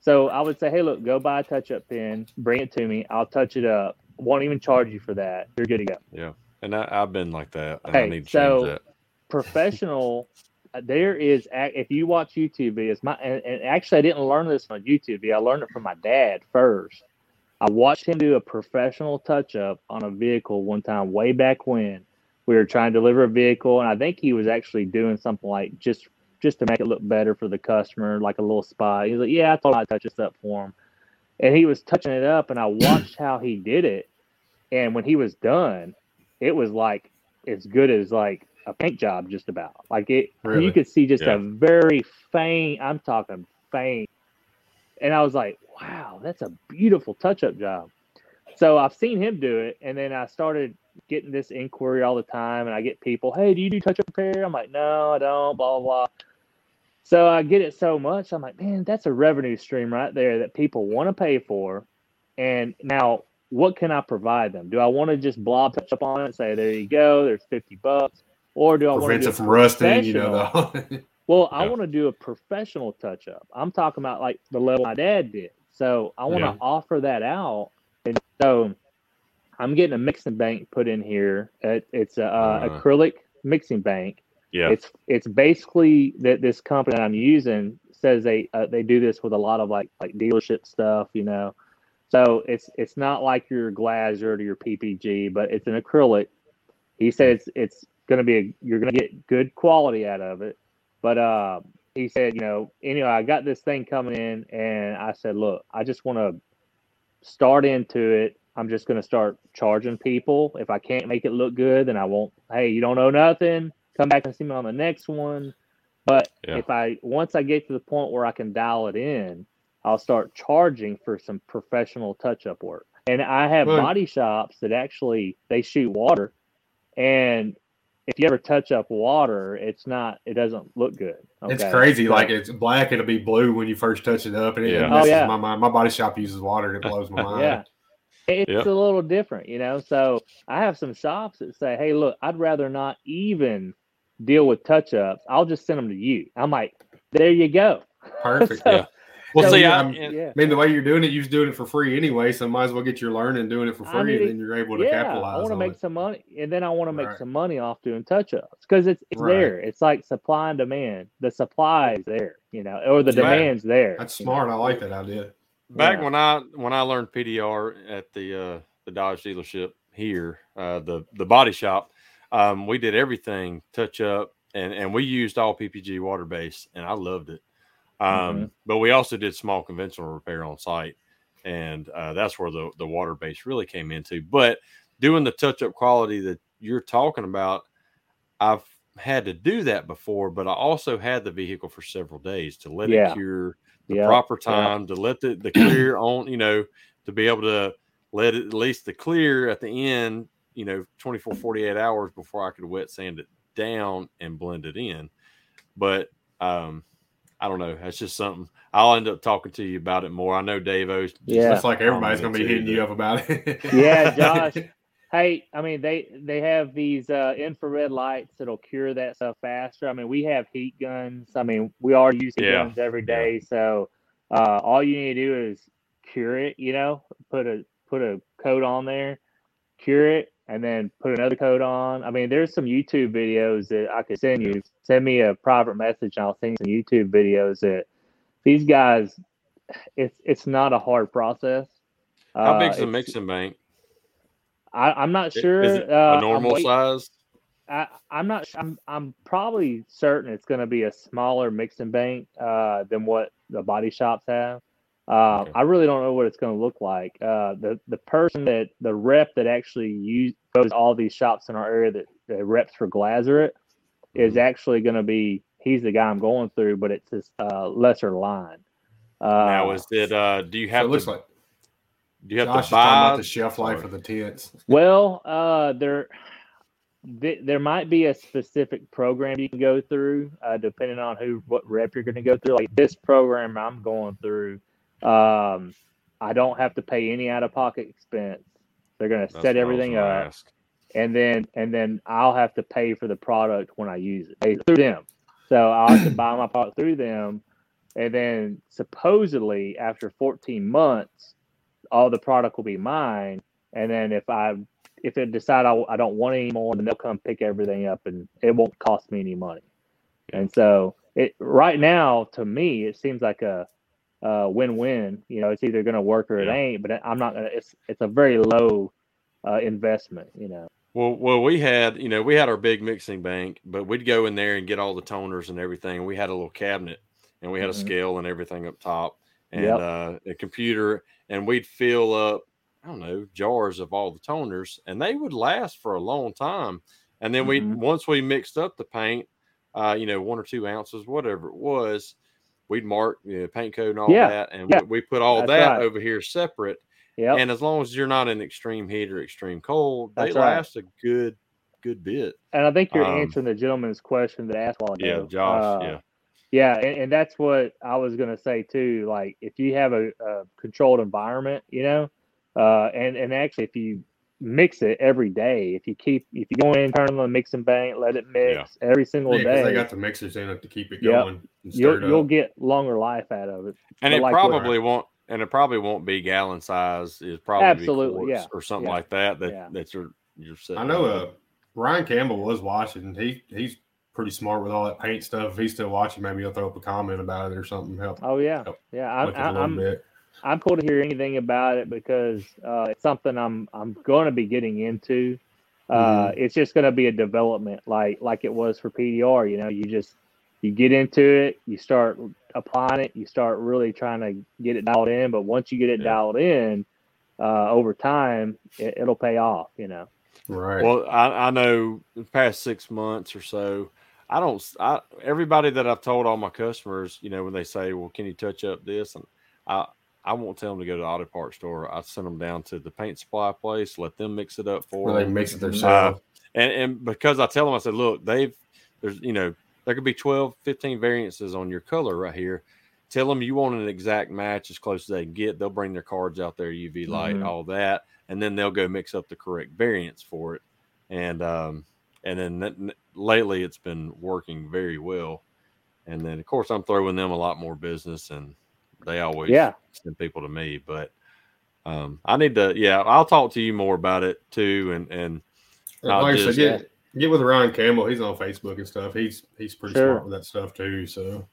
Speaker 8: so I would say, hey, look, go buy a touch up pin, bring it to me. I'll touch it up. Won't even charge you for that. You're good to go.
Speaker 1: Yeah, and I, I've been like that. And I need to
Speaker 8: so-
Speaker 1: change that.
Speaker 8: Professional uh, there is if you watch youtube videos my and, and actually i didn't learn this on youtube i learned it from my dad first. I watched him do a professional touch up on a vehicle one time way back when. We were trying to deliver a vehicle and i think he was actually doing something like just just to make it look better for the customer like a little spot He's like yeah i thought i'd touch this up for him. And he was touching it up and i watched how he did it. And when he was done it was like as good as like a paint job just about like it
Speaker 7: Really?
Speaker 8: you could see just
Speaker 1: Yeah.
Speaker 8: a very faint i'm talking faint and i was like wow that's a beautiful touch-up job so i've seen him do it and then i started getting this inquiry all the time, and I get people, "Hey, do you do touch up repair?" I'm like, "No, I don't." Blah blah blah. So I get it so much. I'm like, man, that's a revenue stream right there that people want to pay for. And now, what can I provide them? Do I want to just blob touch up on it and say, "There you go, there's fifty bucks," or do I want to
Speaker 7: Prevents it from rusting, you know.
Speaker 8: well, I
Speaker 1: Yeah.
Speaker 8: want to do a professional touch up. I'm talking about like the level my dad did. So I want to
Speaker 1: Yeah.
Speaker 8: offer that out. And so I'm getting a mixing bank put in here. It, it's a uh,
Speaker 1: Uh.
Speaker 8: acrylic mixing bank.
Speaker 1: Yeah.
Speaker 8: It's it's basically that this company that I'm using says they uh, they do this with a lot of like like dealership stuff, you know. So it's it's not like your Glazer or your PPG, but it's an acrylic. He said it's it's going to be a, you're going to get good quality out of it. But uh, he said, you know, anyway, I got this thing coming in, and I said, look, I just want to start into it. I'm just going to start charging people. If I can't make it look good, then I won't. Hey, you don't know nothing. Come back and see me on the next one. But
Speaker 1: Yeah.
Speaker 8: if I once I get to the point where I can dial it in, I'll start charging for some professional touch-up work. And I have
Speaker 7: Well-
Speaker 8: body shops that actually they shoot water, and if you ever touch up water, it's not. It doesn't look good.
Speaker 7: It's crazy.
Speaker 8: So-
Speaker 7: Like it's black, it'll be blue when you first touch it up, and it,
Speaker 1: Yeah.
Speaker 7: it
Speaker 1: Oh,
Speaker 7: messes
Speaker 8: yeah.
Speaker 7: my mind. My body shop uses water, and it blows my mind.
Speaker 8: Yeah. It's
Speaker 1: Yep.
Speaker 8: a little different, you know. So I have some shops that say, "Hey, look, I'd rather not even deal with touch-ups. I'll just send them to you." I'm like, "There you go."
Speaker 7: Perfect.
Speaker 8: So-
Speaker 1: Yeah. Well,
Speaker 8: So,
Speaker 1: see,
Speaker 8: yeah,
Speaker 1: I,
Speaker 7: I'm-
Speaker 8: Yeah.
Speaker 7: I mean, the way you're doing it, you're doing it for free anyway, so might as well get your learning doing it for
Speaker 8: I
Speaker 7: free, and then you're able to
Speaker 8: yeah,
Speaker 7: capitalize
Speaker 8: I want to make
Speaker 7: it.
Speaker 8: some money, and then I want to make
Speaker 7: Right.
Speaker 8: some money off doing touch-ups because it's, it's
Speaker 7: Right.
Speaker 8: there. It's like supply and demand. The supply is there, you know, or the
Speaker 7: Yeah.
Speaker 8: demand's there.
Speaker 7: That's
Speaker 8: you know.
Speaker 7: smart. I like that idea.
Speaker 1: back
Speaker 8: Yeah.
Speaker 1: when I when I learned PDR at the uh, the Dodge dealership here, uh, the the body shop, um, we did everything touch up, and and we used all PPG water base, and I loved it. Um,
Speaker 8: Mhm.
Speaker 1: But we also did small conventional repair on site, and uh, that's where the the water base really came into. But doing the touch up quality that you're talking about, I've had to do that before, but I also had the vehicle for several days to let
Speaker 8: Yeah.
Speaker 1: it cure the
Speaker 8: Yeah,
Speaker 1: proper
Speaker 8: yeah.
Speaker 1: time to let the, the clear on, you know, to be able to let it at least the clear at the end, you know, 24, 48 hours before I could wet sand it down and blend it in. But um, I don't know. That's just something I'll end up talking to you about it more. I know Davo's.
Speaker 8: Yeah.
Speaker 7: It's like everybody's going to be hitting you up about it.
Speaker 8: Yeah, Josh. Hey, I mean they they have these uh, infrared lights that'll cure that stuff faster. I mean we have heat guns. I mean we are using
Speaker 1: Yeah,
Speaker 8: guns every day. yeah. So uh, all you need to do is cure it. You know, put a put a coat on there, cure it, and then put another coat on. I mean there's some YouTube videos that I could send you. Send me a private message, and I'll send you some YouTube videos that these guys. It's it's not a hard process.
Speaker 1: How
Speaker 8: Uh,
Speaker 1: big's the mixing bank?
Speaker 8: I, I'm not sure.
Speaker 1: Is it
Speaker 8: uh,
Speaker 1: a
Speaker 8: I'm
Speaker 1: normal
Speaker 8: wait-
Speaker 1: size?
Speaker 8: I, I'm not. I'm. I'm probably certain it's going to be a smaller mixing bank uh, than what the body shops have. Uh,
Speaker 1: Okay.
Speaker 8: I really don't know what it's going to look like. Uh, the the person that the rep that actually use goes all these shops in our area that, that reps for Glasurit is
Speaker 1: Mhm.
Speaker 8: actually going to be. He's the guy I'm going through, but it's his uh, lesser line. Uh,
Speaker 1: now, is it? Uh, do you
Speaker 7: So
Speaker 1: have
Speaker 7: it looks
Speaker 1: to?
Speaker 7: like
Speaker 1: do you have
Speaker 7: Josh is
Speaker 1: to
Speaker 7: talking
Speaker 1: buy?
Speaker 7: about the shelf life
Speaker 1: Sorry.
Speaker 7: of the tints.
Speaker 8: Well, uh, there, th- there might be a specific program you can go through, uh, depending on who, what rep you're going to go through. Like this program I'm going through, um, I don't have to pay any out of pocket expense. They're going to set
Speaker 1: what I was
Speaker 8: everything up, and then and then I'll have to pay for the product when I use it through them. So I'll have to buy my product through them, and then supposedly after 14 months, all the product will be mine. And then if I if it decide I, I don't want any more, then they'll come pick everything up, and it won't cost me any money. And so it right now to me it seems like a, a win-win. You know, it's either going to work or it
Speaker 1: Yeah.
Speaker 8: ain't. But I'm not gonna. It's it's a very low uh, investment. You know.
Speaker 1: Well, well, we had, you know, we had our big mixing bank, but we'd go in there and get all the toners and everything. We had a little cabinet, and we had
Speaker 8: Mhm.
Speaker 1: a scale and everything up top, and
Speaker 8: Yep.
Speaker 1: uh, a computer, and we'd fill up, I don't know, jars of all the toners, and they would last for a long time. And then we,
Speaker 8: Mhm.
Speaker 1: once we mixed up the paint, uh, you know, one or two ounces, whatever it was, we'd mark you know, paint code and all
Speaker 8: Yeah,
Speaker 1: that, and
Speaker 8: yeah.
Speaker 1: we, we put all
Speaker 8: That's
Speaker 1: that
Speaker 8: right.
Speaker 1: over here separate.
Speaker 8: Yep.
Speaker 1: And as long as you're not in extreme heat or extreme cold, they
Speaker 8: right.
Speaker 1: last a good good bit.
Speaker 8: And I think you're
Speaker 1: Um,
Speaker 8: answering the gentleman's question that asked while ago.
Speaker 1: Yeah, Josh.
Speaker 8: Uh,
Speaker 1: yeah.
Speaker 8: Yeah, and, and that's what I was gonna say too. Like if you have a, a controlled environment, you know, uh, and and actually if you mix it every day, if you keep if you go in, turn on the mixing bank, let it mix every single
Speaker 7: Yeah, 'cause
Speaker 8: day,
Speaker 7: they got the mixers in it to keep it
Speaker 8: Yep.
Speaker 7: going. and
Speaker 8: you'll you'll get longer life out of it.
Speaker 1: And
Speaker 8: But
Speaker 1: it
Speaker 8: like what-
Speaker 1: probably won't and it probably won't be gallon size. It's probably
Speaker 8: Absolutely,
Speaker 1: quarts
Speaker 8: yeah,
Speaker 1: or something
Speaker 8: yeah,
Speaker 1: like that. That
Speaker 8: yeah.
Speaker 1: that's your your set.
Speaker 7: I know uh, Ryan Campbell was watching. He he's pretty smart with all that paint stuff. If he's still watching, maybe he'll throw up a comment about it or something. Help.
Speaker 8: Oh yeah,
Speaker 7: Help
Speaker 8: yeah. I'm
Speaker 7: look at it a
Speaker 8: I,
Speaker 7: little
Speaker 8: I'm
Speaker 7: bit.
Speaker 8: I'm cool to hear anything about it because uh, it's something I'm I'm going to be getting into. Uh,
Speaker 7: Mm-hmm.
Speaker 8: It's just going to be a development, like like it was for PDR. You know, you just you get into it, you start applying it, you start really trying to get it dialed in. But once you get it
Speaker 1: Yeah.
Speaker 8: dialed in, uh, over time, it, it'll pay off. You know.
Speaker 7: Right.
Speaker 1: Well, I, I know the past six months or so, I don't. I everybody that I've told all my customers, you know, when they say, "Well, can you touch up this?" and I I won't tell them to go to the auto parts store. I send them down to the paint supply place, let them mix it up for
Speaker 7: Where they
Speaker 1: them.
Speaker 7: mix it
Speaker 1: Uh,
Speaker 7: themselves.
Speaker 1: and and because I tell them, I said, look, they've there's you know there could be 12, 15 variances on your color right here. Tell them you want an exact match as close as they can get. They'll bring their cards out there, UV light,
Speaker 8: Mhm.
Speaker 1: all that, and then they'll go mix up the correct variants for it. And um, and then that, lately it's been working very well. And then of course I'm throwing them a lot more business, and they always
Speaker 8: Yeah.
Speaker 1: send people to me. But um, I need to, yeah, I'll talk to you more about it too, and and not
Speaker 7: like I said,
Speaker 1: just-
Speaker 7: get get with Ryan Campbell. He's on Facebook and stuff. He's he's pretty
Speaker 8: Sure.
Speaker 7: smart with that stuff too. So,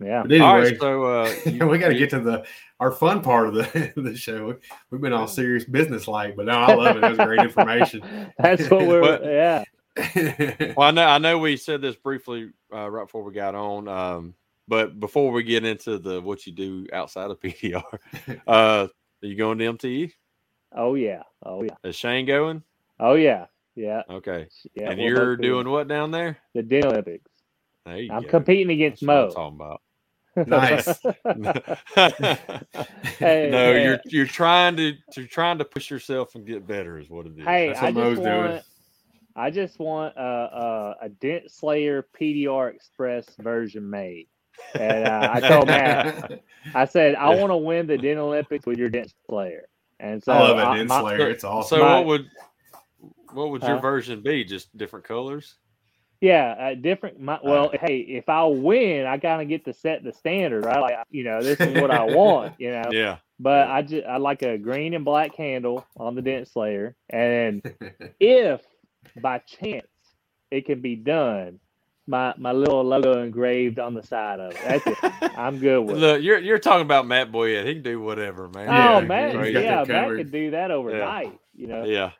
Speaker 8: Yeah.
Speaker 7: but anyway,
Speaker 1: all right. So uh, you-
Speaker 7: we got to get to the our fun part of the the show. We've been all serious business like, but no, I love it. That was great information.
Speaker 8: That's what we're.
Speaker 1: But-
Speaker 8: yeah.
Speaker 1: Well, I know I know we said this briefly uh, right before we got on, um, but before we get into the what you do outside of PDR, uh, are you going to MTE?
Speaker 8: Oh yeah. Oh yeah.
Speaker 1: Is Shane going?
Speaker 8: Oh yeah. Yeah.
Speaker 1: Okay,
Speaker 8: Yeah.
Speaker 1: and
Speaker 8: we're
Speaker 1: you're doing what down there?
Speaker 8: the Dent Olympics.
Speaker 1: There you
Speaker 8: I'm
Speaker 1: go.
Speaker 8: competing against
Speaker 1: That's what I'm
Speaker 8: Mo.
Speaker 1: talking about.
Speaker 8: Hey,
Speaker 1: no,
Speaker 8: hey.
Speaker 1: you're you're trying to you're trying to push yourself and get better is what it is.
Speaker 8: Hey,
Speaker 7: That's
Speaker 8: I
Speaker 7: what Mo's
Speaker 8: just
Speaker 7: doing.
Speaker 8: I just want a, a, a Dent Slayer PDR Express version made. And uh, I told Matt, I said I want to win the Dent Olympics with your Dent Slayer. And so
Speaker 7: I love
Speaker 8: a
Speaker 7: it, Den
Speaker 8: my-
Speaker 7: Slayer. It's awesome.
Speaker 1: So
Speaker 8: My-
Speaker 1: what would what would your
Speaker 8: Huh?
Speaker 1: version be? Just different colors?
Speaker 8: Yeah, uh, different. My, well, hey, if I win, I kind of get to set the standard, right? Like, you know, this is what I want, you know.
Speaker 1: Yeah.
Speaker 8: But I just I like a green and black handle on the Dent Slayer, and if by chance it can be done, my my little logo engraved on the side of it. That's it. I'm good with. it.
Speaker 1: Look, you're you're talking about Matt Boyette. He can do whatever, man.
Speaker 8: Oh
Speaker 7: Yeah,
Speaker 8: man,
Speaker 7: he's got that
Speaker 8: yeah, Matt could do that overnight, you know.
Speaker 1: Yeah.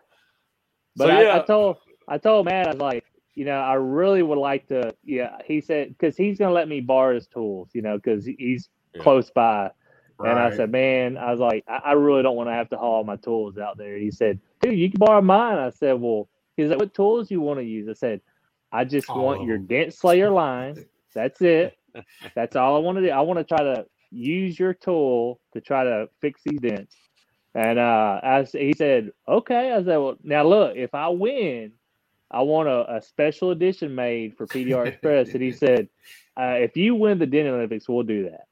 Speaker 8: But
Speaker 1: so
Speaker 8: I,
Speaker 1: yeah,
Speaker 8: I told I told Matt, I was like, you know, I really would like to. Yeah, he said because he's gonna let me borrow his tools, you know, because he's
Speaker 1: Yeah.
Speaker 8: close by. And I said, man, I was like, I, I really don't want to have to haul my tools out there. He said, dude, you can borrow mine. I said, well, he's like, what tools you want to use? I said, I just
Speaker 7: All
Speaker 8: want your. Dent Slayer line. That's it. That's all I want to do. I want to try to use your tool to try to fix these dents. And uh, as he said, okay. I said, well, now look, if I win, I want a, a special edition made for PDR Express. and he said, uh, if you win the Dent Olympics, we'll do that.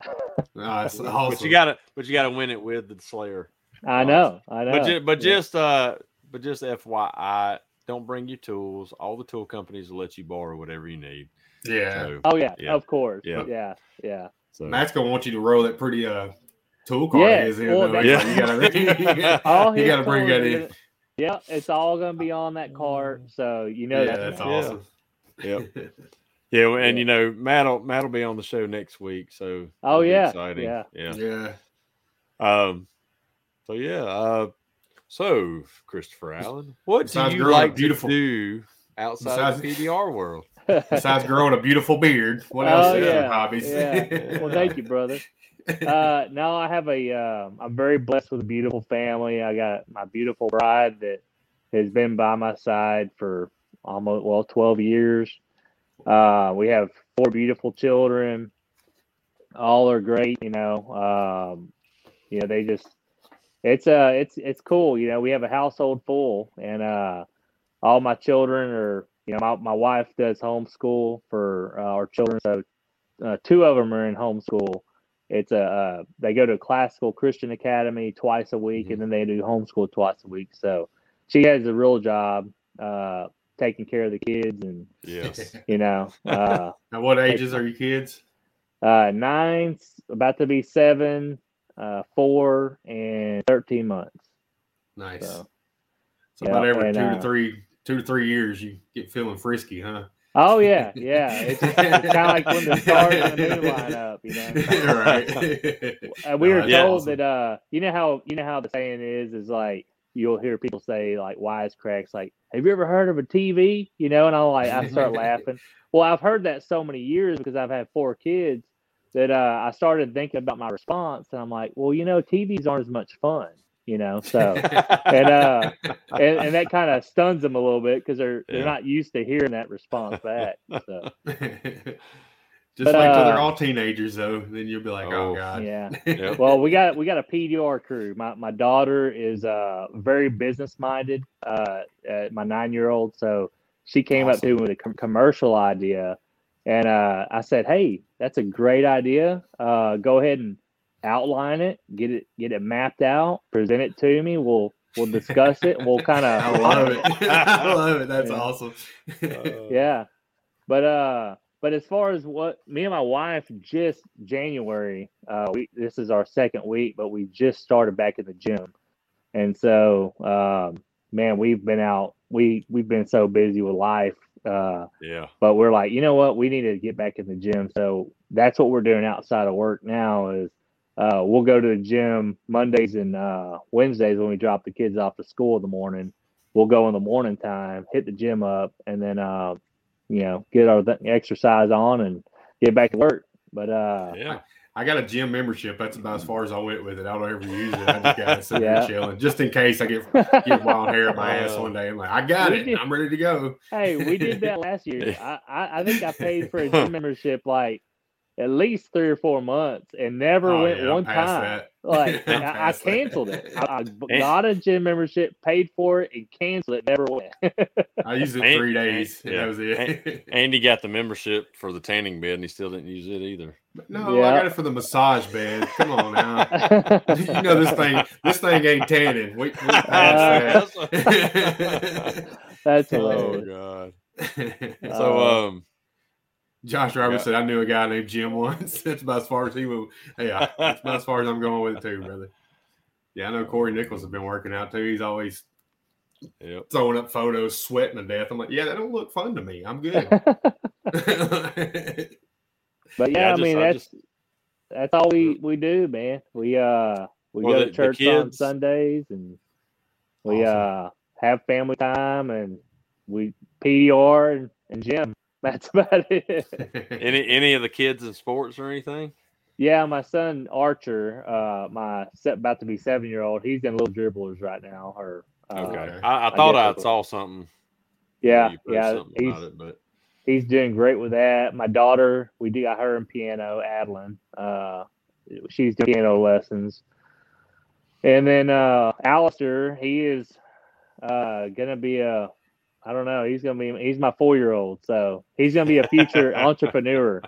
Speaker 7: No, that's
Speaker 1: but you gotta but you gotta win it with the Slayer.
Speaker 8: I know, I know.
Speaker 1: But ju- but
Speaker 8: Yeah.
Speaker 1: just uh but just FYI, don't bring your tools. All the tool companies will let you borrow whatever you need.
Speaker 7: yeah.
Speaker 1: So,
Speaker 8: Oh yeah,
Speaker 1: Yeah.
Speaker 8: of course.
Speaker 1: Yeah.
Speaker 8: Yeah, yeah.
Speaker 1: so
Speaker 7: Matt's gonna want you to roll that pretty uh tool card
Speaker 8: Yeah,
Speaker 7: is in.
Speaker 8: well,
Speaker 7: though.
Speaker 8: that's-
Speaker 7: you gotta, you gotta, you gotta bring
Speaker 8: tools
Speaker 7: that in.
Speaker 8: Yeah, it's all gonna be on that cart. So you know
Speaker 7: yeah,
Speaker 8: that's
Speaker 7: that's
Speaker 1: Yeah.
Speaker 7: awesome.
Speaker 1: Yep. Yeah, and
Speaker 8: Yeah.
Speaker 1: you know, Matt'll Matt'll be on the show next week, so
Speaker 8: Oh, yeah,
Speaker 1: exciting.
Speaker 8: yeah.
Speaker 1: yeah.
Speaker 7: yeah.
Speaker 1: Um, so yeah, uh, so Christopher Allen, what
Speaker 7: Besides
Speaker 1: do you like
Speaker 7: beautiful-
Speaker 1: to do outside of the
Speaker 7: Besides-
Speaker 1: PDR world?
Speaker 7: Besides growing a beautiful beard, what else
Speaker 8: Oh,
Speaker 7: is your
Speaker 8: yeah,
Speaker 7: hobbies?
Speaker 8: yeah. Well, thank you, brother. Uh, no, I have a. Um, I'm very blessed with a beautiful family. I got my beautiful bride that has been by my side for almost well 12 years. Uh, we have four beautiful children. All are great, you know. Um, you know, they just it's uh it's it's cool. You know, we have a household full, and uh, all my children are. You know, my, my wife does homeschool for uh, our children, so uh, two of them are in homeschool. It's a uh, they go to a classical Christian academy twice a week,
Speaker 1: Mhm.
Speaker 8: and then they do homeschool twice a week. So she has a real job uh, taking care of the kids, and
Speaker 1: Yes.
Speaker 8: you know, uh,
Speaker 7: Now, what ages are your kids?
Speaker 8: uh, nine, about to be seven, uh, four, and thirteen months.
Speaker 7: Nice.
Speaker 8: So,
Speaker 7: So about every
Speaker 8: and,
Speaker 7: two
Speaker 8: uh,
Speaker 7: to three, two to three years, you get feeling frisky, huh?
Speaker 8: Oh yeah, yeah. It's, it's kind of like when the stars and the moon line up, you know.
Speaker 7: right.
Speaker 8: Uh, we were told
Speaker 7: awesome.
Speaker 8: that uh, you know how you know how the saying is is like you'll hear people say like wisecracks like, "Have you ever heard of a TV?" You know, and I'm like, I start laughing. Well, I've heard that so many years because I've had four kids that uh, I started thinking about my response, and I'm like, well, you know, TVs aren't as much fun, you know, so and uh, and, and that kind of stuns them a little bit because they're
Speaker 1: Yeah.
Speaker 8: they're not used to hearing that response back. So
Speaker 7: Just
Speaker 8: But,
Speaker 7: wait till they're
Speaker 8: uh,
Speaker 7: all teenagers, though. Then you'll be like, "Oh,
Speaker 1: Oh.
Speaker 7: God."
Speaker 8: yeah.
Speaker 1: Yep.
Speaker 8: well we got we got a pdr crew my, my daughter is uh very business minded uh, uh my nine year old so she came up to me with a com- commercial idea and uh i said hey that's a great idea uh go ahead and outline it get it get it mapped out present it to me we'll we'll discuss it we'll kind of.
Speaker 7: I love it. I love it. That's
Speaker 8: Yeah.
Speaker 7: awesome.
Speaker 8: yeah but uh but as far as what me and my wife just january uh we this is our second week but we just started back in the gym and so um man we've been out we we've been so busy with life uh
Speaker 1: Yeah.
Speaker 8: but we're like you know what we need to get back in the gym so that's what we're doing outside of work now is uh we'll go to the gym mondays and uh wednesdays when we drop the kids off to school in the morning we'll go in the morning time hit the gym up and then uh you know get our th- exercise on and get back to work but uh
Speaker 1: Yeah.
Speaker 7: I got a gym membership. That's about as far as I went with it. I don't ever use it. I just got to sit
Speaker 8: Yeah.
Speaker 7: chilling, just in case I get get wild hair at my ass one day. I'm like, I got
Speaker 8: we
Speaker 7: it.
Speaker 8: did-
Speaker 7: I'm ready to go.
Speaker 8: hey we did that last year I, I i think i paid for a gym membership like at least three or four months and never
Speaker 7: Oh,
Speaker 8: went
Speaker 7: yeah,
Speaker 8: one time
Speaker 7: that.
Speaker 8: Like
Speaker 7: I'm
Speaker 8: I, I
Speaker 7: past that.
Speaker 8: canceled it. I got a gym membership, paid for it, and canceled it. Never went.
Speaker 7: I used it
Speaker 1: Ain't-
Speaker 7: three days, and
Speaker 1: yeah.
Speaker 7: that was it.
Speaker 1: Andy got the membership for the tanning bed and he still didn't use it either.
Speaker 7: No, I got it for the massage bed. Come on now. you know this thing. This thing ain't tanning. We, we passed that.
Speaker 8: That's
Speaker 1: oh god.
Speaker 8: Uh,
Speaker 1: So um
Speaker 7: Josh Roberts
Speaker 1: Yeah.
Speaker 7: said I knew a guy named Jim once. That's about as far as he will. Yeah, that's about as far as I'm going with it too, brother. Yeah, I know Corey Nichols has been working out too. He's always
Speaker 1: yep.
Speaker 7: throwing up photos, sweating to death. I'm like, yeah, that don't look fun to me. I'm good.
Speaker 8: But
Speaker 1: Yeah, I
Speaker 8: yeah, I,
Speaker 1: just-
Speaker 8: mean
Speaker 1: I
Speaker 8: that's that's all we we do, man. We uh we
Speaker 1: Well,
Speaker 8: go
Speaker 1: the-
Speaker 8: to
Speaker 1: the
Speaker 8: church on Sundays and we
Speaker 7: Awesome.
Speaker 8: uh have family time and we PDR and, and gym. That's about it.
Speaker 1: Any any of the kids in sports or anything?
Speaker 8: yeah, my son Archer, uh my se- about to be seven year old, he's in little dribblers right now. Or uh,
Speaker 1: Okay.
Speaker 7: Okay.
Speaker 1: I, I thought
Speaker 8: guess
Speaker 1: I saw something.
Speaker 8: yeah,
Speaker 1: you
Speaker 8: yeah,
Speaker 1: something
Speaker 8: he's
Speaker 1: about it, but
Speaker 8: he's doing great with that. My daughter, we do got her in piano, Adeline. Uh, she's doing piano lessons. And then uh, Alistair, he is uh, gonna be a, I don't know, he's gonna be, he's my four year old, so he's gonna be a future entrepreneur.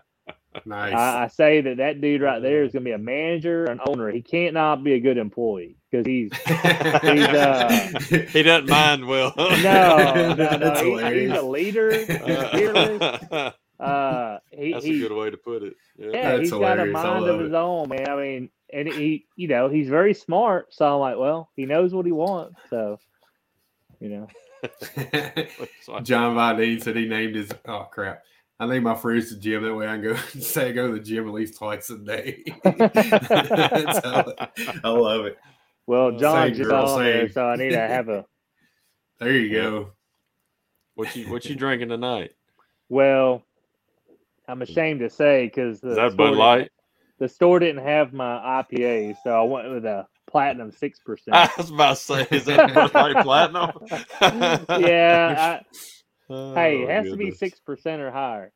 Speaker 7: Nice.
Speaker 8: I, I say that that dude right there is gonna be a manager, an owner. He can't not be a good employee because he's he's, uh,
Speaker 1: he doesn't mind well.
Speaker 8: no, no, no, he- he's a leader. He's fearless. Uh, he,
Speaker 1: That's
Speaker 8: he,
Speaker 1: a good way to put it. Yeah.
Speaker 8: Yeah,
Speaker 7: That's
Speaker 8: he's got a mind
Speaker 7: love
Speaker 8: of his
Speaker 7: it.
Speaker 8: own, man. I mean, and he, you know, he's very smart. So I'm like, well, he knows what he wants. So, you know,
Speaker 7: John Vidine said he named his oh crap. I named my friends to gym that way I can go say I go to the gym at least twice a day. That's how- I love it.
Speaker 8: well, John
Speaker 7: same
Speaker 8: just
Speaker 7: girl,
Speaker 8: on there, so I need to have a.
Speaker 7: There you go.
Speaker 1: what you what you drinking tonight?
Speaker 8: Well, I'm ashamed to say because the
Speaker 1: Is that
Speaker 8: store
Speaker 1: Bud Light?
Speaker 8: The store didn't have my IPA, so I went with a platinum six percent.
Speaker 1: I was about to say, is that Bud Light Platinum?
Speaker 8: yeah, I, hey,
Speaker 1: Oh,
Speaker 8: it has to be six percent or higher.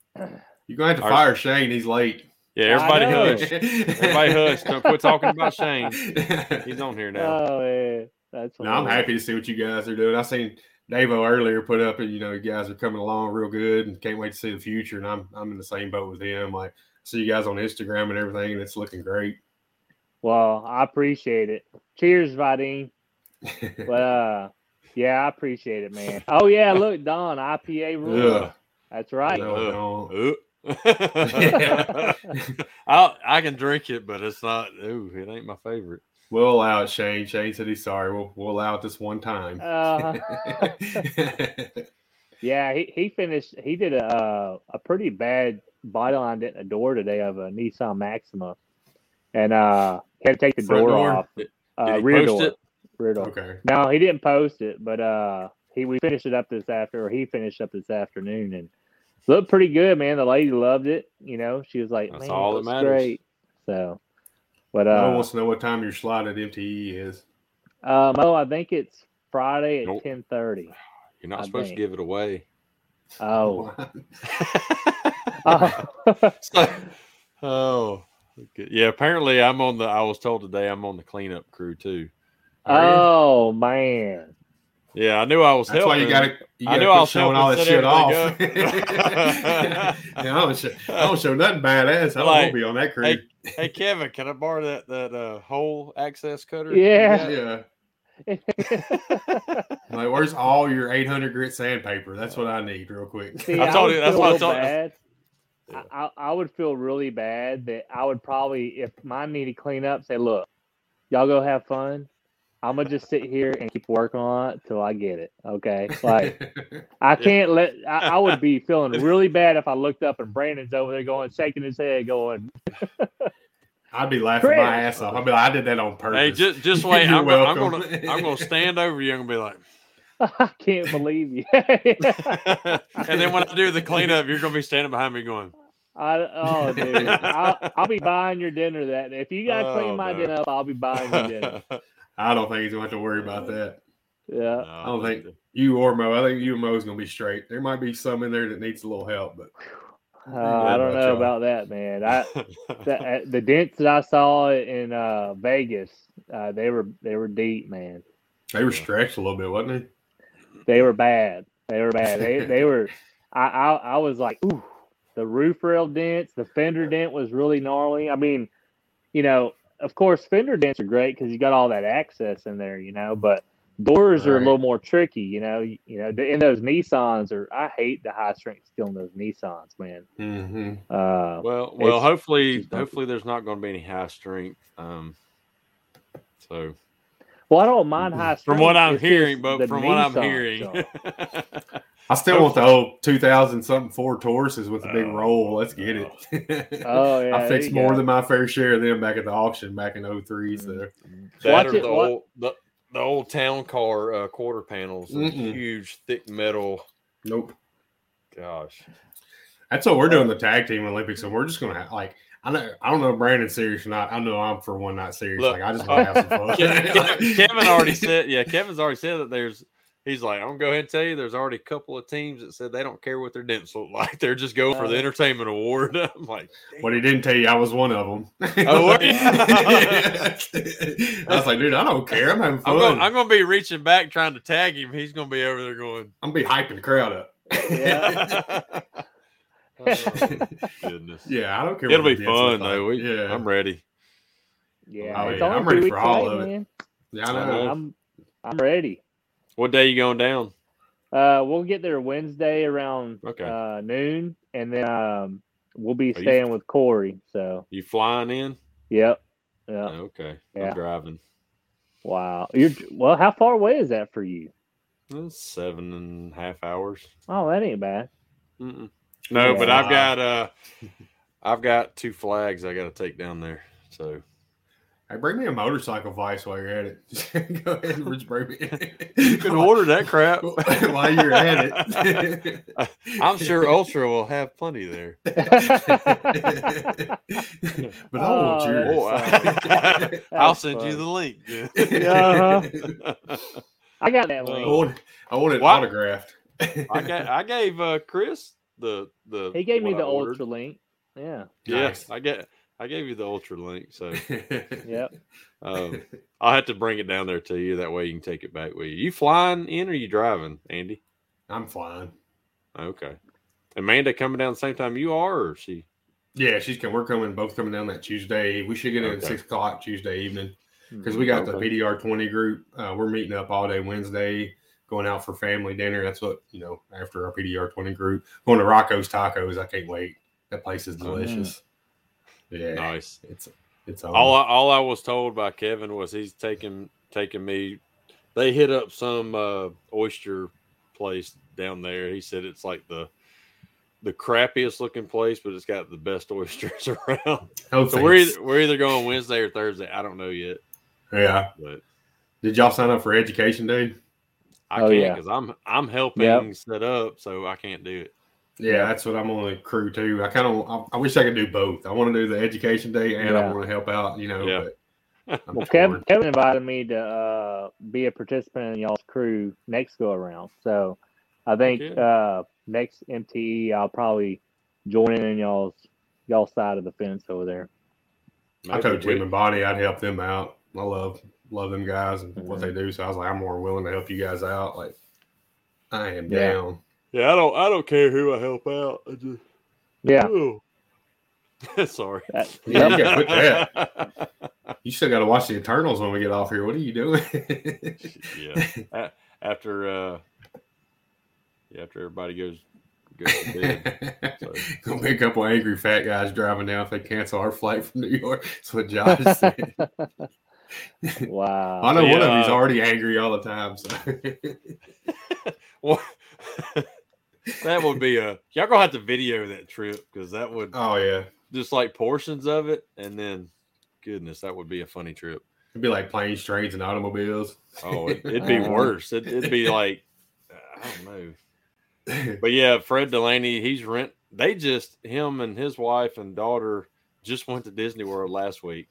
Speaker 7: You're gonna have to
Speaker 1: Our-
Speaker 7: fire Shane. He's late.
Speaker 1: Yeah, everybody hush. Everybody hush. Don't quit talking about Shane. He's on here now.
Speaker 8: Oh man, that's.
Speaker 7: No, I'm happy to see what you guys are doing. I seen Davo earlier put up, and you know, you guys are coming along real good, and can't wait to see the future. And I'm I'm in the same boat with him. Like, see you guys on Instagram and everything, and it's looking great.
Speaker 8: Well, I appreciate it. Cheers, Vadim. But uh, yeah, I appreciate it, man. Oh yeah, look, Don IPA rule.
Speaker 7: Ugh.
Speaker 8: That's right.
Speaker 7: No,
Speaker 1: Uh, I I can drink it, but it's not. Ooh, it ain't my favorite.
Speaker 7: We'll allow it, Shane. Shane said he's sorry. We'll we'll allow it this one time.
Speaker 8: Uh, yeah, he, he finished. He did a uh, a pretty bad body line dent in the door today of a Nissan Maxima, and uh, he had to take the
Speaker 7: Front
Speaker 8: door,
Speaker 7: door?
Speaker 8: off.
Speaker 1: Did-
Speaker 8: Uh,
Speaker 1: did he
Speaker 8: rear
Speaker 1: post
Speaker 8: door.
Speaker 1: it?
Speaker 8: Rear door.
Speaker 7: okay.
Speaker 8: No, he didn't post it, but uh, he we finished it up this after, or he finished up this afternoon, and looked pretty good, man. The lady loved it. You know, she was like,
Speaker 1: That's
Speaker 8: "Man,
Speaker 1: all that matters.
Speaker 8: great." So, but
Speaker 7: I
Speaker 8: uh,
Speaker 7: wants to know what time your slot at MTE is.
Speaker 8: um, oh, I think it's Friday at
Speaker 1: Nope.
Speaker 8: ten thirty.
Speaker 1: You're not
Speaker 8: I
Speaker 1: supposed
Speaker 8: think.
Speaker 1: to give it away.
Speaker 8: Oh, oh.
Speaker 1: So- oh, okay. yeah. Apparently, I'm on the. I was told today I'm on the cleanup crew too.
Speaker 8: Oh man.
Speaker 1: Yeah, I knew I was
Speaker 7: That's why you got to.
Speaker 1: I knew I was
Speaker 7: showing all that shit off.
Speaker 1: everything
Speaker 7: yeah, I don't, show, I don't show nothing badass. I don't want to be on that crew.
Speaker 1: Hey, hey, Kevin, can I borrow that that uh, whole access cutter?
Speaker 8: Yeah.
Speaker 7: yeah. Like, where's all your 800 grit sandpaper? That's what I need, real quick.
Speaker 8: See,
Speaker 1: I told
Speaker 8: would
Speaker 1: you- that's
Speaker 8: feel
Speaker 1: what I told-
Speaker 8: bad.
Speaker 1: Yeah.
Speaker 8: I, I I would feel really bad that I would probably, if mine needed clean up, say, look, y'all go have fun. I'm gonna just sit here and keep working on it till I get it. Okay, like I can't let. I, I would be feeling really bad if I looked up and Brandon's over there going, shaking his head, going,
Speaker 7: I'd be laughing
Speaker 8: Chris.
Speaker 7: my ass off. I'd be like, I did that on purpose.
Speaker 1: Hey, just just wait.
Speaker 7: You're
Speaker 1: I'm, gonna, I'm
Speaker 7: welcome.
Speaker 1: gonna I'm gonna stand over you and be like,
Speaker 8: I can't believe you.
Speaker 1: and then when I do the cleanup, you're gonna be standing behind me going,
Speaker 8: I, oh, dude, I'll, I'll be buying your dinner that. If you gotta clean
Speaker 1: Oh,
Speaker 8: my
Speaker 1: no.
Speaker 8: dinner up, I'll be buying your dinner.
Speaker 7: I don't think he's going to have to worry about that.
Speaker 8: Yeah.
Speaker 7: I don't think you or Mo. I think you and Mo's going to be straight. There might be some in there that needs a little help, but
Speaker 8: Uh, I don't know
Speaker 7: y'all.
Speaker 8: about that, man. I the, uh, the dents that I saw in uh, Vegas, uh, they were they were deep, man.
Speaker 7: they were stretched a little bit, wasn't they?
Speaker 8: They were bad. They were bad. They they were. I I, I was like, ooh, the roof rail dents, the fender dent was really gnarly. I mean, you know, of course, fender dents are great because you got all that access in there, you know. But doors are a little more tricky, you know. You, you know, in those Nissans, or I hate the high strength steel in those Nissans, man.
Speaker 7: Mm-hmm.
Speaker 1: well,
Speaker 8: Uh,
Speaker 1: well,
Speaker 8: It's-
Speaker 1: hopefully, hopefully, there's not going to be any high strength. Um, so
Speaker 8: Well, I don't mind high. strength.
Speaker 1: from what I'm hearing, but from what I'm hearing.
Speaker 7: I still want the old 2000 something Ford Tauruses with the big
Speaker 1: Oh,
Speaker 7: roll. Let's get it.
Speaker 8: Oh yeah,
Speaker 7: I fixed more
Speaker 8: go.
Speaker 7: than my fair share of them back at the auction back in 03. So
Speaker 1: that
Speaker 8: Watch
Speaker 1: or
Speaker 8: it,
Speaker 1: the
Speaker 8: wa-
Speaker 1: old the, the old town car uh, quarter panels, huge thick metal.
Speaker 7: nope.
Speaker 1: Gosh,
Speaker 7: That's what we're doing the tag team Olympics, and we're just gonna have like I know I don't know if Brandon's serious or not. I know I'm for one not serious.
Speaker 1: Look,
Speaker 7: like I just want to have some fun.
Speaker 1: Ke- Ke- Kevin already said, yeah, Kevin's already said that there's. He's like, I'm gonna go ahead and tell you, there's already a couple of teams that said they don't care what their dents look like. They're just going for the
Speaker 8: Uh,
Speaker 1: entertainment award. I'm like,
Speaker 7: What he didn't tell you, I was one of them.
Speaker 1: Oh.
Speaker 7: I was like, dude, I don't care. I'm having fun.
Speaker 1: I'm
Speaker 7: I'm,
Speaker 1: gonna, I'm gonna be reaching back trying to tag him. He's gonna be over there going, I'm
Speaker 7: gonna be hyping the crowd up.
Speaker 8: Yeah.
Speaker 1: Oh, goodness.
Speaker 7: yeah, I don't care.
Speaker 1: It'll be
Speaker 7: the dents look
Speaker 1: fun though. We,
Speaker 7: yeah,
Speaker 1: I'm ready.
Speaker 8: Yeah,
Speaker 7: Oh, yeah, I'm ready for
Speaker 8: weeks
Speaker 7: all of it.
Speaker 8: man.
Speaker 7: yeah, I
Speaker 1: Uh-huh.
Speaker 7: know.
Speaker 8: I'm I'm ready.
Speaker 1: What day you going down?
Speaker 8: Uh, we'll get there Wednesday around
Speaker 1: Okay.
Speaker 8: uh, noon, and then um, we'll be
Speaker 1: you-
Speaker 8: staying with Corey. So,
Speaker 1: You flying in?
Speaker 8: yep, yeah.
Speaker 1: Okay.
Speaker 8: Yeah.
Speaker 1: I'm driving.
Speaker 8: Wow. You're well. How far away is that for you?
Speaker 1: Seven and a half hours.
Speaker 8: Oh, that ain't bad.
Speaker 1: Mm-mm. No, but I've got uh, I've got two flags I got to take down there. So
Speaker 7: Hey, bring me a motorcycle vice while you're at it. Go ahead and just bring me.
Speaker 1: you can order that crap
Speaker 7: while you're at it.
Speaker 1: I'm sure Ultra will have plenty there.
Speaker 7: but I want
Speaker 8: Oh,
Speaker 7: yours.
Speaker 8: That's
Speaker 1: I'll
Speaker 8: That's
Speaker 1: send you the link.
Speaker 8: Uh-huh. I got that
Speaker 7: I
Speaker 8: link.
Speaker 7: want, I want it
Speaker 1: Wow.
Speaker 7: autographed.
Speaker 1: I got I gave uh, Chris the the
Speaker 8: He gave me the
Speaker 1: ordered.
Speaker 8: Ultra link.
Speaker 3: Yeah.
Speaker 1: Yes,
Speaker 7: Nice.
Speaker 1: I get. I gave you the ultra link, so
Speaker 3: Yep.
Speaker 1: um, I'll have to bring it down there to you. That way you can take it back with you. You flying in or you driving, Andy?
Speaker 7: I'm flying.
Speaker 1: Okay. Amanda coming down the same time you are, or she?
Speaker 7: Yeah, she's coming. We're coming. Both coming down that Tuesday. We should get in at six o'clock Tuesday evening because we got the
Speaker 1: Okay.
Speaker 7: PDR twenty group. Uh, we're meeting up all day Wednesday, going out for family dinner. That's what you know. After our PDR twenty group, going to Rocco's Tacos. I can't wait. That place is delicious. Yeah,
Speaker 1: Nice.
Speaker 7: it's it's on.
Speaker 1: All I, all I was told by Kevin was he's taking taking me. They hit up some uh, oyster place down there. He said it's like the the crappiest looking place, but it's got the best oysters around.
Speaker 7: Oh,
Speaker 1: So we're either, we're either going Wednesday or Thursday. I don't know yet,
Speaker 7: yeah.
Speaker 1: but
Speaker 7: Did y'all sign up for Education Day?
Speaker 1: I
Speaker 3: Oh,
Speaker 1: can't
Speaker 3: yeah.
Speaker 1: because I'm I'm helping
Speaker 3: Yep.
Speaker 1: set up, so I can't do it.
Speaker 7: Yeah, that's what I'm on the crew too. I kind of, I, I wish I could do both. I want to do the education day and I want to help out. You know,
Speaker 1: Yeah.
Speaker 7: but
Speaker 3: Well. Kevin, Kevin invited me to uh, be a participant in y'all's crew next go around. So I think
Speaker 1: yeah.
Speaker 3: uh, next MTE, I'll probably join in in y'all's y'all side of the fence over there.
Speaker 7: I told
Speaker 1: we-
Speaker 7: Jim and Bonnie I'd help them out. I love love them guys and what
Speaker 3: Mm-hmm.
Speaker 7: they do. So I was like, I'm more willing to help you guys out. Like, I am
Speaker 3: Yeah.
Speaker 7: down.
Speaker 1: Yeah, I don't I don't care who I help out. I just
Speaker 3: Yeah.
Speaker 1: sorry.
Speaker 3: That-
Speaker 7: Yeah, you gotta quit that. You still got to watch the Eternals when we get off here. What are you doing?
Speaker 1: yeah. After uh yeah, after everybody goes goes to bed. So-
Speaker 7: Gonna be a couple angry fat guys driving down if they cancel our flight from New York. That's what Josh said.
Speaker 3: wow.
Speaker 7: I know one of
Speaker 1: Yeah.
Speaker 7: them's already angry all the time. So
Speaker 1: Well, that would be a y'all gonna have to video that trip because that would
Speaker 7: oh yeah,
Speaker 1: just like portions of it and then goodness, that would be a funny trip.
Speaker 7: it'd be like planes, trains, and automobiles.
Speaker 1: Oh, it, it'd be worse. It, it'd be like I don't know. But yeah, Fred Delaney, he's rent. They just him and his wife and daughter just went to Disney World last week.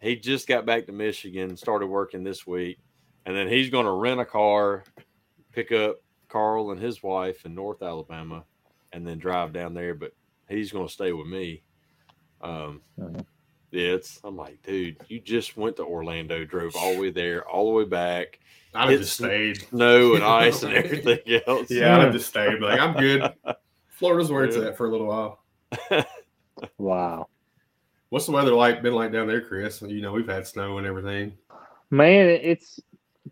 Speaker 1: He just got back to Michigan, started working this week, and then he's going to rent a car, pick up Carl and his wife in North Alabama, and then drive down there. But he's going to stay with me. Um,
Speaker 3: Mhm.
Speaker 1: yeah, it's. I'm like, dude, you just went to Orlando, drove all the way there, all the way back,
Speaker 7: I'd have
Speaker 1: It's-
Speaker 7: just stayed.
Speaker 1: snow and ice and everything else.
Speaker 7: Yeah, I'd have just stayed. Like I'm good. Florida's where it's
Speaker 1: Yeah.
Speaker 7: at for a little while.
Speaker 3: Wow.
Speaker 7: What's the weather like? Been like down there, Chris? You know, we've had snow and everything.
Speaker 3: Man, it's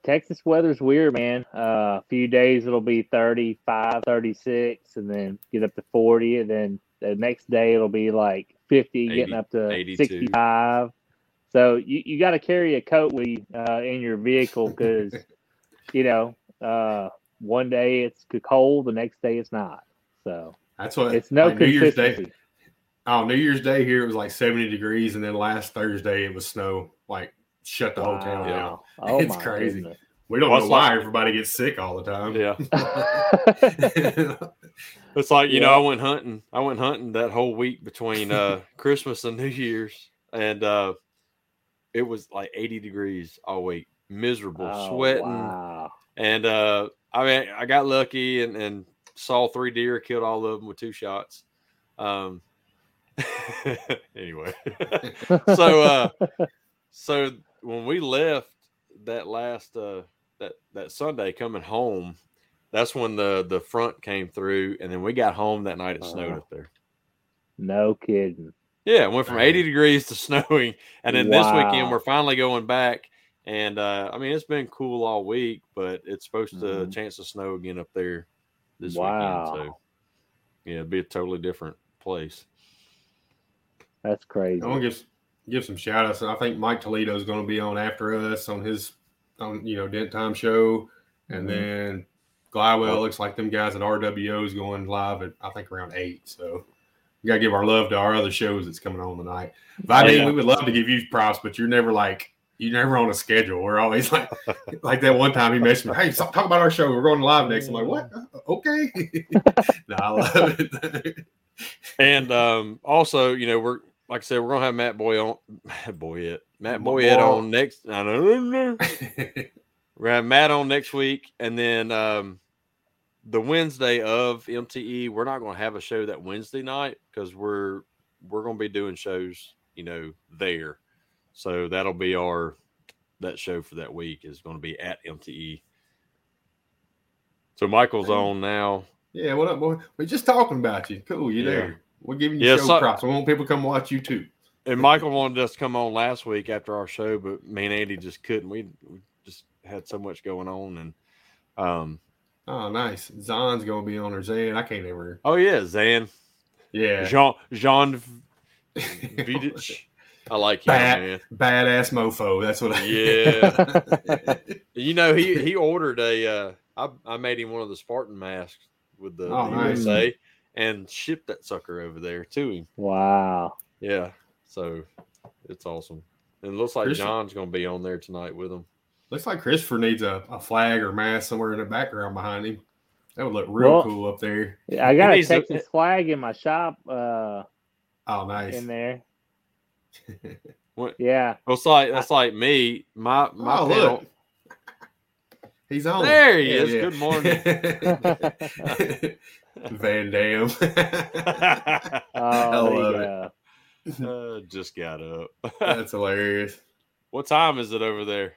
Speaker 3: Texas weather's weird, man. Uh, a few days it'll be 35, 36, and then get up to 40. And then the next day it'll be like 50,
Speaker 1: 80,
Speaker 3: getting up to
Speaker 1: 82.
Speaker 3: 65. So you, you got to carry a coat with you uh, in your vehicle because, you know, uh, one day it's cold, the next day it's not. So
Speaker 7: That's what
Speaker 3: it's no
Speaker 7: like New Year's Day. Oh, New Year's Day here it was like 70 degrees, and then last Thursday it was snow. Like shut the whole town down.
Speaker 3: Oh,
Speaker 7: It's crazy.
Speaker 3: goodness.
Speaker 7: We don't
Speaker 1: Well,
Speaker 7: know why
Speaker 1: like-
Speaker 7: everybody gets sick all the time.
Speaker 1: Yeah.
Speaker 7: Yeah.
Speaker 1: It's like, you know, I went hunting. I went hunting that whole week between uh Christmas and New Year's. And uh it was like 80 degrees all week. Miserable,
Speaker 3: Oh,
Speaker 1: sweating.
Speaker 3: Wow.
Speaker 1: And uh I mean I got lucky and, and saw three deer, killed all of them with two shots. Um anyway. so uh so when we left that last uh that that Sunday coming home, that's when the the front came through, and then we got home that night. It snowed
Speaker 3: Oh.
Speaker 1: up there.
Speaker 3: No kidding.
Speaker 1: Yeah, it went from 80 degrees to snowing, and then this weekend we're finally going back. And uh, I mean, it's been cool all week, but it's supposed to
Speaker 3: Mhm.
Speaker 1: chance to snow again up there this
Speaker 3: Wow.
Speaker 1: weekend. So yeah, it'd be a totally different place.
Speaker 3: That's crazy.
Speaker 7: I want to give some shout outs. I think Mike Toledo is going to be on after us on his on you know Dent Time show, and
Speaker 3: Mhm.
Speaker 7: then Glywell looks like them guys at RWO is going live at I think around eight. So we got to give our love to our other shows that's coming on tonight. Vidine,
Speaker 3: yeah.
Speaker 7: we would love to give you props, but you're never like you're never on a schedule. We're always like like that one time he messaged me, hey, stop talk about our show. We're going live next. I'm like, what? Uh, Okay. no, I love it.
Speaker 1: And um, also, you know, we're like I said, we're gonna have Matt Boy on Matt Boyette. Matt
Speaker 7: Boy.
Speaker 1: Boyette on next. I don't know. We're gonna have Matt on next week, and then um, the Wednesday of MTE, we're not going to have a show that Wednesday night because we're we're going to be doing shows, you know, there. So that'll be our that show for that week is going to be at MTE. So Michael's on now.
Speaker 7: Yeah, what up, boy? We're just talking about you. Cool, you
Speaker 1: Yeah.
Speaker 7: there. We're giving you
Speaker 1: Yeah,
Speaker 7: show
Speaker 1: so-
Speaker 7: props. We want people to come watch you too.
Speaker 1: And Michael wanted us to come on last week after our show, but me and Andy just couldn't. We, we just had so much going on, and um,
Speaker 7: Oh, nice. Zon's gonna be on her Zan. I can't ever.
Speaker 1: oh yeah, Zan,
Speaker 7: Yeah.
Speaker 1: Jean, Jean Vidic. I like him,
Speaker 7: Bat-
Speaker 1: man.
Speaker 7: Badass mofo. That's what I
Speaker 1: Yeah. You know, he he ordered a. Uh, I I made him one of the Spartan masks with the,
Speaker 7: Oh,
Speaker 1: the
Speaker 7: nice.
Speaker 1: USA and ship that sucker over there to him.
Speaker 8: Wow.
Speaker 1: Yeah, so it's awesome. And it looks like
Speaker 7: Chris-
Speaker 1: John's going to be on there tonight with him.
Speaker 7: Looks like Christopher needs a, a flag or mask somewhere in the background behind him. That would look real
Speaker 8: Well-
Speaker 7: cool up there.
Speaker 8: Yeah, I got
Speaker 1: It
Speaker 8: a
Speaker 1: needs to-
Speaker 8: Texas flag in my shop uh,
Speaker 7: Oh, nice.
Speaker 8: in there.
Speaker 1: What-
Speaker 8: Yeah.
Speaker 1: Well, it's like that's like me. My my
Speaker 7: oh,
Speaker 1: panel.
Speaker 7: look. He's on.
Speaker 1: There he
Speaker 7: Hell
Speaker 1: is. Good morning.
Speaker 7: Van Dam. I
Speaker 8: Oh, there you
Speaker 7: love it.
Speaker 1: uh, just got up.
Speaker 7: That's hilarious.
Speaker 1: what time is it over there?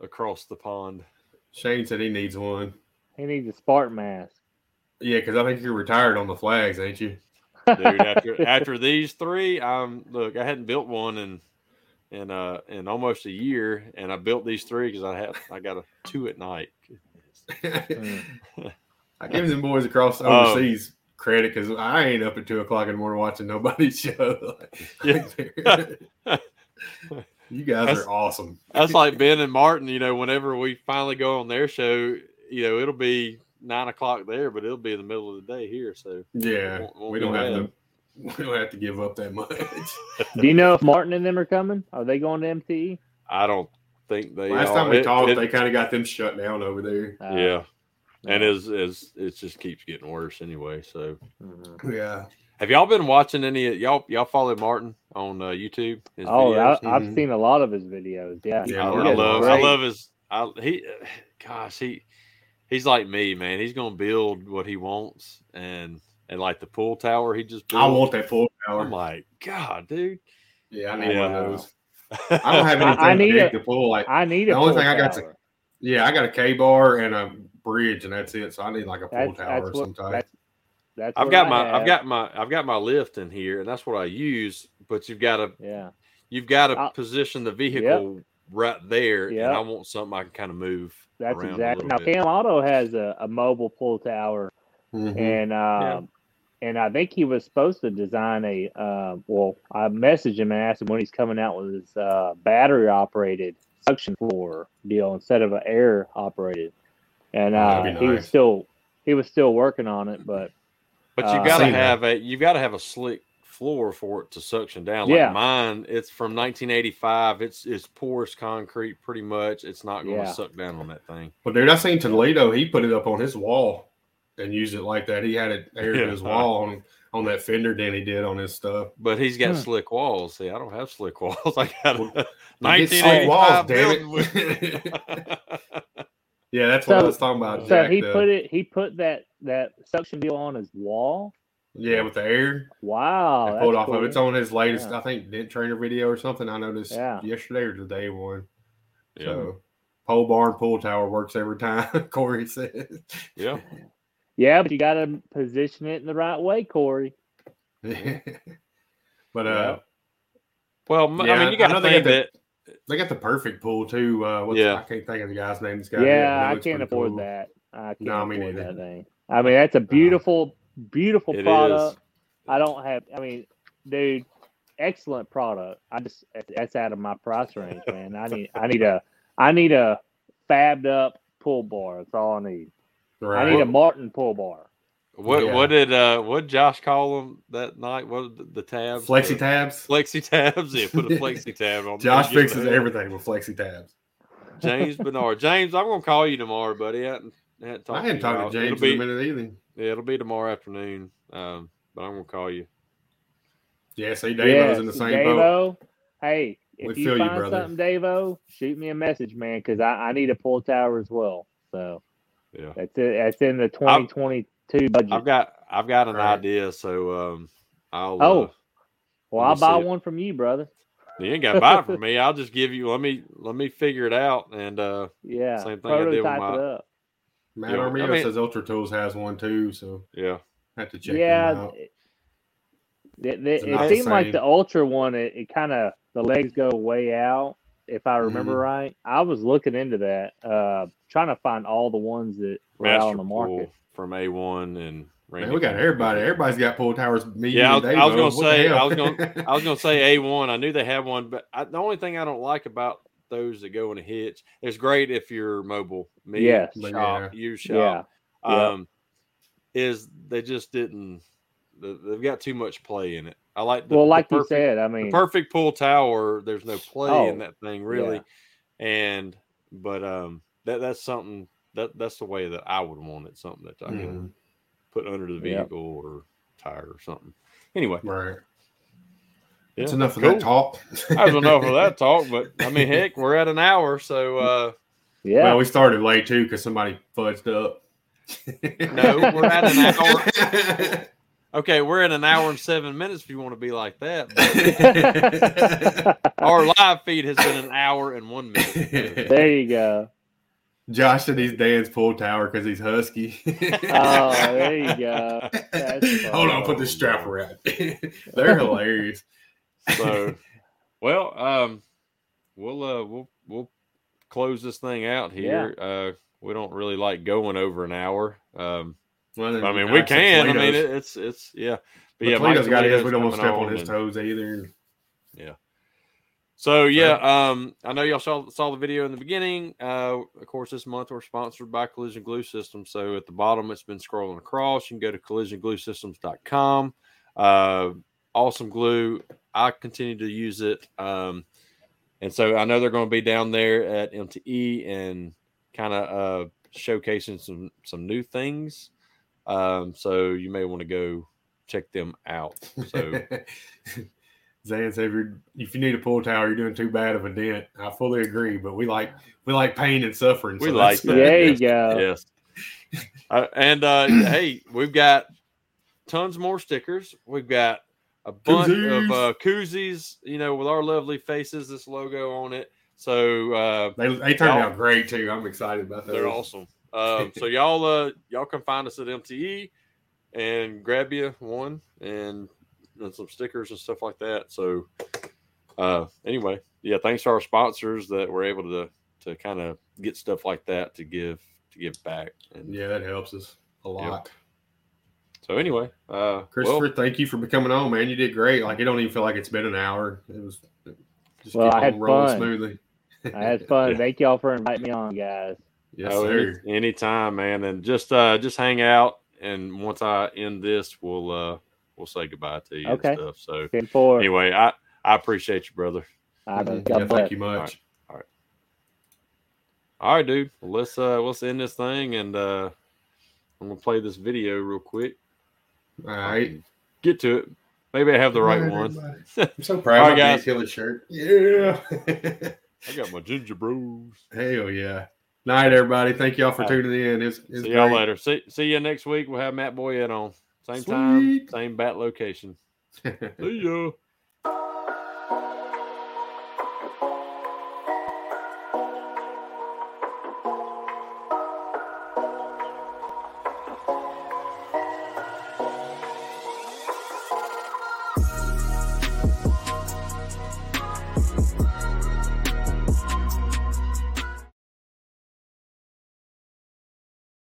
Speaker 1: Across the pond.
Speaker 7: Shane said he needs one.
Speaker 8: He needs a Spartan mask.
Speaker 7: Yeah, because I think you're retired on the flags, ain't you?
Speaker 1: dude. After after these three, I'm look, I hadn't built one in in uh in almost a year, and I built these three because I have I got a two at night.
Speaker 8: Mm.
Speaker 7: I give them boys across
Speaker 1: Oh.
Speaker 7: overseas credit because I ain't up at two o'clock in the morning watching nobody's show.
Speaker 1: Yeah.
Speaker 7: you guys
Speaker 1: That's-
Speaker 7: are awesome.
Speaker 1: That's like Ben and Martin. You know, whenever we finally go on their show, you know, it'll be nine o'clock there, but it'll be in the middle of the day here. So
Speaker 7: Yeah,
Speaker 1: Won't- won't
Speaker 7: we don't have
Speaker 1: bad.
Speaker 7: To. We don't have to give up that much.
Speaker 8: Do you know if Martin and them are coming? Are they going to MTE?
Speaker 1: I don't think they.
Speaker 7: Last
Speaker 1: are.
Speaker 7: time we
Speaker 1: It-
Speaker 7: talked,
Speaker 1: it-
Speaker 7: they kind of got them shut down over there.
Speaker 8: Uh,
Speaker 1: yeah, and
Speaker 8: yeah.
Speaker 1: as as it just keeps getting worse anyway. So
Speaker 8: Mhm.
Speaker 7: Yeah,
Speaker 1: have y'all been watching any? Y'all y'all follow Martin on uh, YouTube? His
Speaker 8: Oh, I,
Speaker 1: videos?
Speaker 8: I've
Speaker 7: Mhm.
Speaker 8: seen a lot of his videos. Yeah.
Speaker 7: Yeah,
Speaker 1: I,
Speaker 7: Martin
Speaker 1: I
Speaker 7: is
Speaker 1: love I love his I he gosh he he's like me man he's gonna build what he wants and and like the pull tower he just built
Speaker 7: I want that full tower.
Speaker 1: I'm like God dude
Speaker 7: yeah, I need one of those. I don't have
Speaker 8: I-
Speaker 7: anything
Speaker 8: I need
Speaker 7: big
Speaker 8: a-
Speaker 7: to pull. Like,
Speaker 8: I need
Speaker 7: it.
Speaker 8: The
Speaker 7: only
Speaker 8: full
Speaker 7: thing I got to- yeah, I got a K bar and a bridge, and that's it. So I need like a full
Speaker 8: That's,
Speaker 7: tower
Speaker 8: that's
Speaker 7: or
Speaker 8: what.
Speaker 7: some type.
Speaker 8: That's, that's
Speaker 1: I've got
Speaker 8: I
Speaker 1: my I've got my I've got my lift in here and that's what I use but you've got to
Speaker 8: Yeah.
Speaker 1: you've got to
Speaker 8: I'll-
Speaker 1: position the vehicle right there
Speaker 8: Yep.
Speaker 1: and I want something I can kind of move
Speaker 8: That's exactly. Now,
Speaker 1: bit.
Speaker 8: Cam Auto has a, a mobile pull tower,
Speaker 7: Mhm.
Speaker 8: and um, and I think he was supposed to design a. Uh, well, I messaged him and asked him when he's coming out with his uh, battery operated suction floor deal instead of an air operated, and
Speaker 7: Oh,
Speaker 8: uh,
Speaker 7: that'd
Speaker 8: he was still he was still working on it, but
Speaker 1: But
Speaker 8: Uh,
Speaker 1: you got to
Speaker 7: Seen that.
Speaker 1: have a you got to have a slick floor for it to suction down.
Speaker 8: Yeah.
Speaker 1: Mine, it's from 1985. It's it's porous concrete, pretty much. It's not going to
Speaker 8: Yeah.
Speaker 1: suck down on that thing.
Speaker 7: Well, dude, I seen Toledo. He put it up on his wall and used it like that. He had it aired
Speaker 1: Yeah.
Speaker 7: to his wall on on that fender dent he did on his stuff.
Speaker 1: But he's got
Speaker 8: Hmm.
Speaker 1: slick walls. See, I don't have slick walls. I got
Speaker 7: Well,
Speaker 1: a
Speaker 7: You get slick walls, damn it. yeah, that's what I was talking about.
Speaker 8: so
Speaker 7: Jack,
Speaker 8: he
Speaker 7: the-
Speaker 8: put it he put that that suction deal on his wall.
Speaker 7: yeah, with the air.
Speaker 8: Wow,
Speaker 7: I pulled off of
Speaker 8: cool.
Speaker 7: it. It's on his latest,
Speaker 8: Yeah.
Speaker 7: I think, dent trainer video or something. I noticed
Speaker 8: Yeah.
Speaker 7: yesterday or the day one.
Speaker 1: yeah,
Speaker 7: So pole barn pull tower works every time. Corey says.
Speaker 1: yeah.
Speaker 8: Yeah, but you got to position it in the right way, Corey.
Speaker 7: but uh,
Speaker 8: Yeah.
Speaker 1: Well,
Speaker 7: Yeah,
Speaker 1: I mean, you got
Speaker 7: know
Speaker 1: to
Speaker 7: they
Speaker 1: think
Speaker 7: got
Speaker 1: that.
Speaker 7: they got the perfect pool too. Uh, what's,
Speaker 1: Yeah.
Speaker 7: I can't think of the guy's name. This guy.
Speaker 8: yeah, I can't afford
Speaker 7: cool.
Speaker 8: that. I can't
Speaker 7: No, me
Speaker 8: afford that thing. I mean, that's a beautiful, beautiful product.
Speaker 1: is.
Speaker 8: I don't have. I mean, dude, excellent product. I just that's out of my price range, man. I need, I need a, I need a fabbed up pull bar. That's all I need.
Speaker 7: Right.
Speaker 8: I need a Martin pull bar.
Speaker 1: What
Speaker 7: Yeah.
Speaker 1: what did uh what did Josh call them that night? What the, the tabs?
Speaker 7: Flexi
Speaker 1: The-
Speaker 7: tabs.
Speaker 1: Flexi tabs. Yeah, put a flexi tab on.
Speaker 7: Josh
Speaker 1: Give
Speaker 7: fixes everything with flexi tabs.
Speaker 1: James Bernard. James, I'm gonna call you tomorrow, buddy. I hadn't, hadn't talked
Speaker 7: I hadn't
Speaker 1: you
Speaker 7: talked
Speaker 1: about-
Speaker 7: to
Speaker 1: it'll
Speaker 7: James
Speaker 1: be,
Speaker 7: in a minute either.
Speaker 1: Yeah, it'll be tomorrow afternoon. Um, but I'm gonna call you.
Speaker 7: Yeah, see, Davo's
Speaker 8: Yes,
Speaker 7: in the same boat.
Speaker 8: Davo, Hey,
Speaker 7: We
Speaker 8: if you
Speaker 7: feel you,
Speaker 8: find
Speaker 7: brother.
Speaker 8: something, Davo, shoot me a message, man, because I, I need a pull tower as well. So
Speaker 1: Yeah.
Speaker 3: That's it. That's in the 2022 budget.
Speaker 1: I've got I've got an
Speaker 7: Right.
Speaker 1: idea, so um, I'll.
Speaker 3: Oh,
Speaker 1: uh,
Speaker 3: well, I'll buy
Speaker 1: see it.
Speaker 3: one from you, brother.
Speaker 1: you ain't got to buy it from me. I'll just give you. Let me let me figure it out, and uh,
Speaker 3: Yeah,
Speaker 1: Same thing I did with my-
Speaker 3: it up.
Speaker 7: Matt
Speaker 1: Yeah,
Speaker 7: Armio
Speaker 1: I mean-
Speaker 7: says Ultra Tools has one too, so
Speaker 1: yeah,
Speaker 7: I have to check
Speaker 3: yeah,
Speaker 7: out.
Speaker 3: it, it, it,
Speaker 7: It's
Speaker 3: seemed
Speaker 7: the
Speaker 3: like the ultra one. It, it kind of the legs go way out, if I remember
Speaker 7: Mhm.
Speaker 3: right. I was looking into that, uh, trying to find all the ones that were out on the market.
Speaker 1: Masterpool from A one and
Speaker 7: Man, we got everybody. Everybody's got pull towers. Me,
Speaker 1: Yeah, I was- I was gonna
Speaker 7: What
Speaker 1: say- I was gonna- I was gonna say A one. I knew they had one, but I, the only thing I don't like about those that go in a hitch, it's great if you're mobile. Me,
Speaker 3: Yes.
Speaker 7: But
Speaker 1: shop, you shop.
Speaker 3: Yeah, yeah.
Speaker 1: um, is they just didn't. They've got too much play in it. I like the
Speaker 3: well,
Speaker 1: the
Speaker 3: like you
Speaker 1: perfect-
Speaker 3: said, I
Speaker 1: the
Speaker 3: mean,
Speaker 1: perfect pull tower. There's no play
Speaker 3: Oh,
Speaker 1: in that thing really, and but um, that that's something that that's the way that I would want it. Something that I
Speaker 7: Mhm.
Speaker 1: can put under the
Speaker 3: Yep.
Speaker 1: vehicle or tire or something. Anyway,
Speaker 7: Right.
Speaker 1: yeah,
Speaker 7: That's enough of
Speaker 1: cool.
Speaker 7: that talk.
Speaker 1: That was enough of that talk, but I mean, heck, we're at an hour, so uh,
Speaker 3: yeah.
Speaker 7: Well, we started late too because somebody fudged up.
Speaker 1: No, we're at an hour. okay, we're at an hour and seven minutes. If you want to be like that, our live feed has been an hour and one minute.
Speaker 3: there you go.
Speaker 7: Josh said he's Dan's pull tower because he's husky.
Speaker 3: Oh, there you go.
Speaker 7: Hold on, put the strap around. They're hilarious.
Speaker 1: So, well, um, we'll uh, we'll we'll close this thing out here. Uh, we don't really like going over an hour. Um,
Speaker 7: Well,
Speaker 1: I mean, we can. I mean, it, it's it's yeah.
Speaker 7: but
Speaker 1: yeah,
Speaker 7: Toledo's got his. We don't want to step on
Speaker 1: on
Speaker 7: his toes either. Yeah.
Speaker 1: So yeah, um, I know y'all saw saw the video in the beginning. Uh, of course, this month we're sponsored by Collision Glue Systems. So at the bottom, it's been scrolling across. You can go to collisiongluesystems.com. Uh, awesome glue. I continue to use it, um, and so I know they're going to be down there at MTE and kind of uh, showcasing some some new things. Um, so you may want to go check them out. So
Speaker 7: Zan said, if, you're, if you need a pull tower, you're doing too bad of a dent. I fully agree, but we like we like pain and suffering.
Speaker 1: We
Speaker 7: so
Speaker 1: like
Speaker 7: that's-
Speaker 1: that.
Speaker 3: There you
Speaker 1: yes.
Speaker 3: go.
Speaker 1: Yes. Uh, and uh, hey, we've got tons more stickers. We've got a bunch of
Speaker 7: Koozies.
Speaker 1: uh, koozies, you know, with our lovely faces, this logo on it. So uh,
Speaker 7: They, they turned out great too. I'm excited about that.
Speaker 1: they're awesome. Um, so y'all, uh, y'all can find us at MTE and grab you one and, and some stickers and stuff like that. So uh, anyway, yeah, thanks to our sponsors that we're able to to kind of get stuff like that to give to give back. And
Speaker 7: Yeah, that helps us a lot.
Speaker 1: So anyway, uh,
Speaker 7: Christopher,
Speaker 1: well,
Speaker 7: thank you for coming on, man. You did great. Like it don't even feel like it's been an hour. It was just
Speaker 3: Well,
Speaker 7: keep
Speaker 3: I
Speaker 7: on
Speaker 3: had
Speaker 7: rolling
Speaker 3: fun.
Speaker 7: smoothly.
Speaker 3: I had fun.
Speaker 1: Yeah.
Speaker 3: Thank y'all for inviting me on, guys.
Speaker 7: Yes,
Speaker 1: oh, any,
Speaker 7: sir.
Speaker 1: anytime, man, and just uh, just hang out. And once I end this, we'll uh, we'll say goodbye to you
Speaker 3: Okay.
Speaker 1: and stuff. So anyway, I I appreciate you, brother.
Speaker 3: I
Speaker 7: Yeah,
Speaker 3: God bless.
Speaker 7: thank you much.
Speaker 1: All right. All right, dude. Well, let's uh let's end this thing, and uh, I'm gonna play this video real quick.
Speaker 7: All right.
Speaker 1: Get to it. Maybe I have the right
Speaker 7: All
Speaker 1: one.
Speaker 7: I'm so proud
Speaker 1: right,
Speaker 7: of
Speaker 1: guys.
Speaker 7: guys. Killer shirt. Yeah.
Speaker 1: I got my ginger bros.
Speaker 7: Hell yeah. Night, everybody. Thank y'all for tuning in. It's, it's
Speaker 1: See y'all
Speaker 7: great.
Speaker 1: later. See see you next week. We'll have Matt Boyette on. Same time, same bat location. See ya.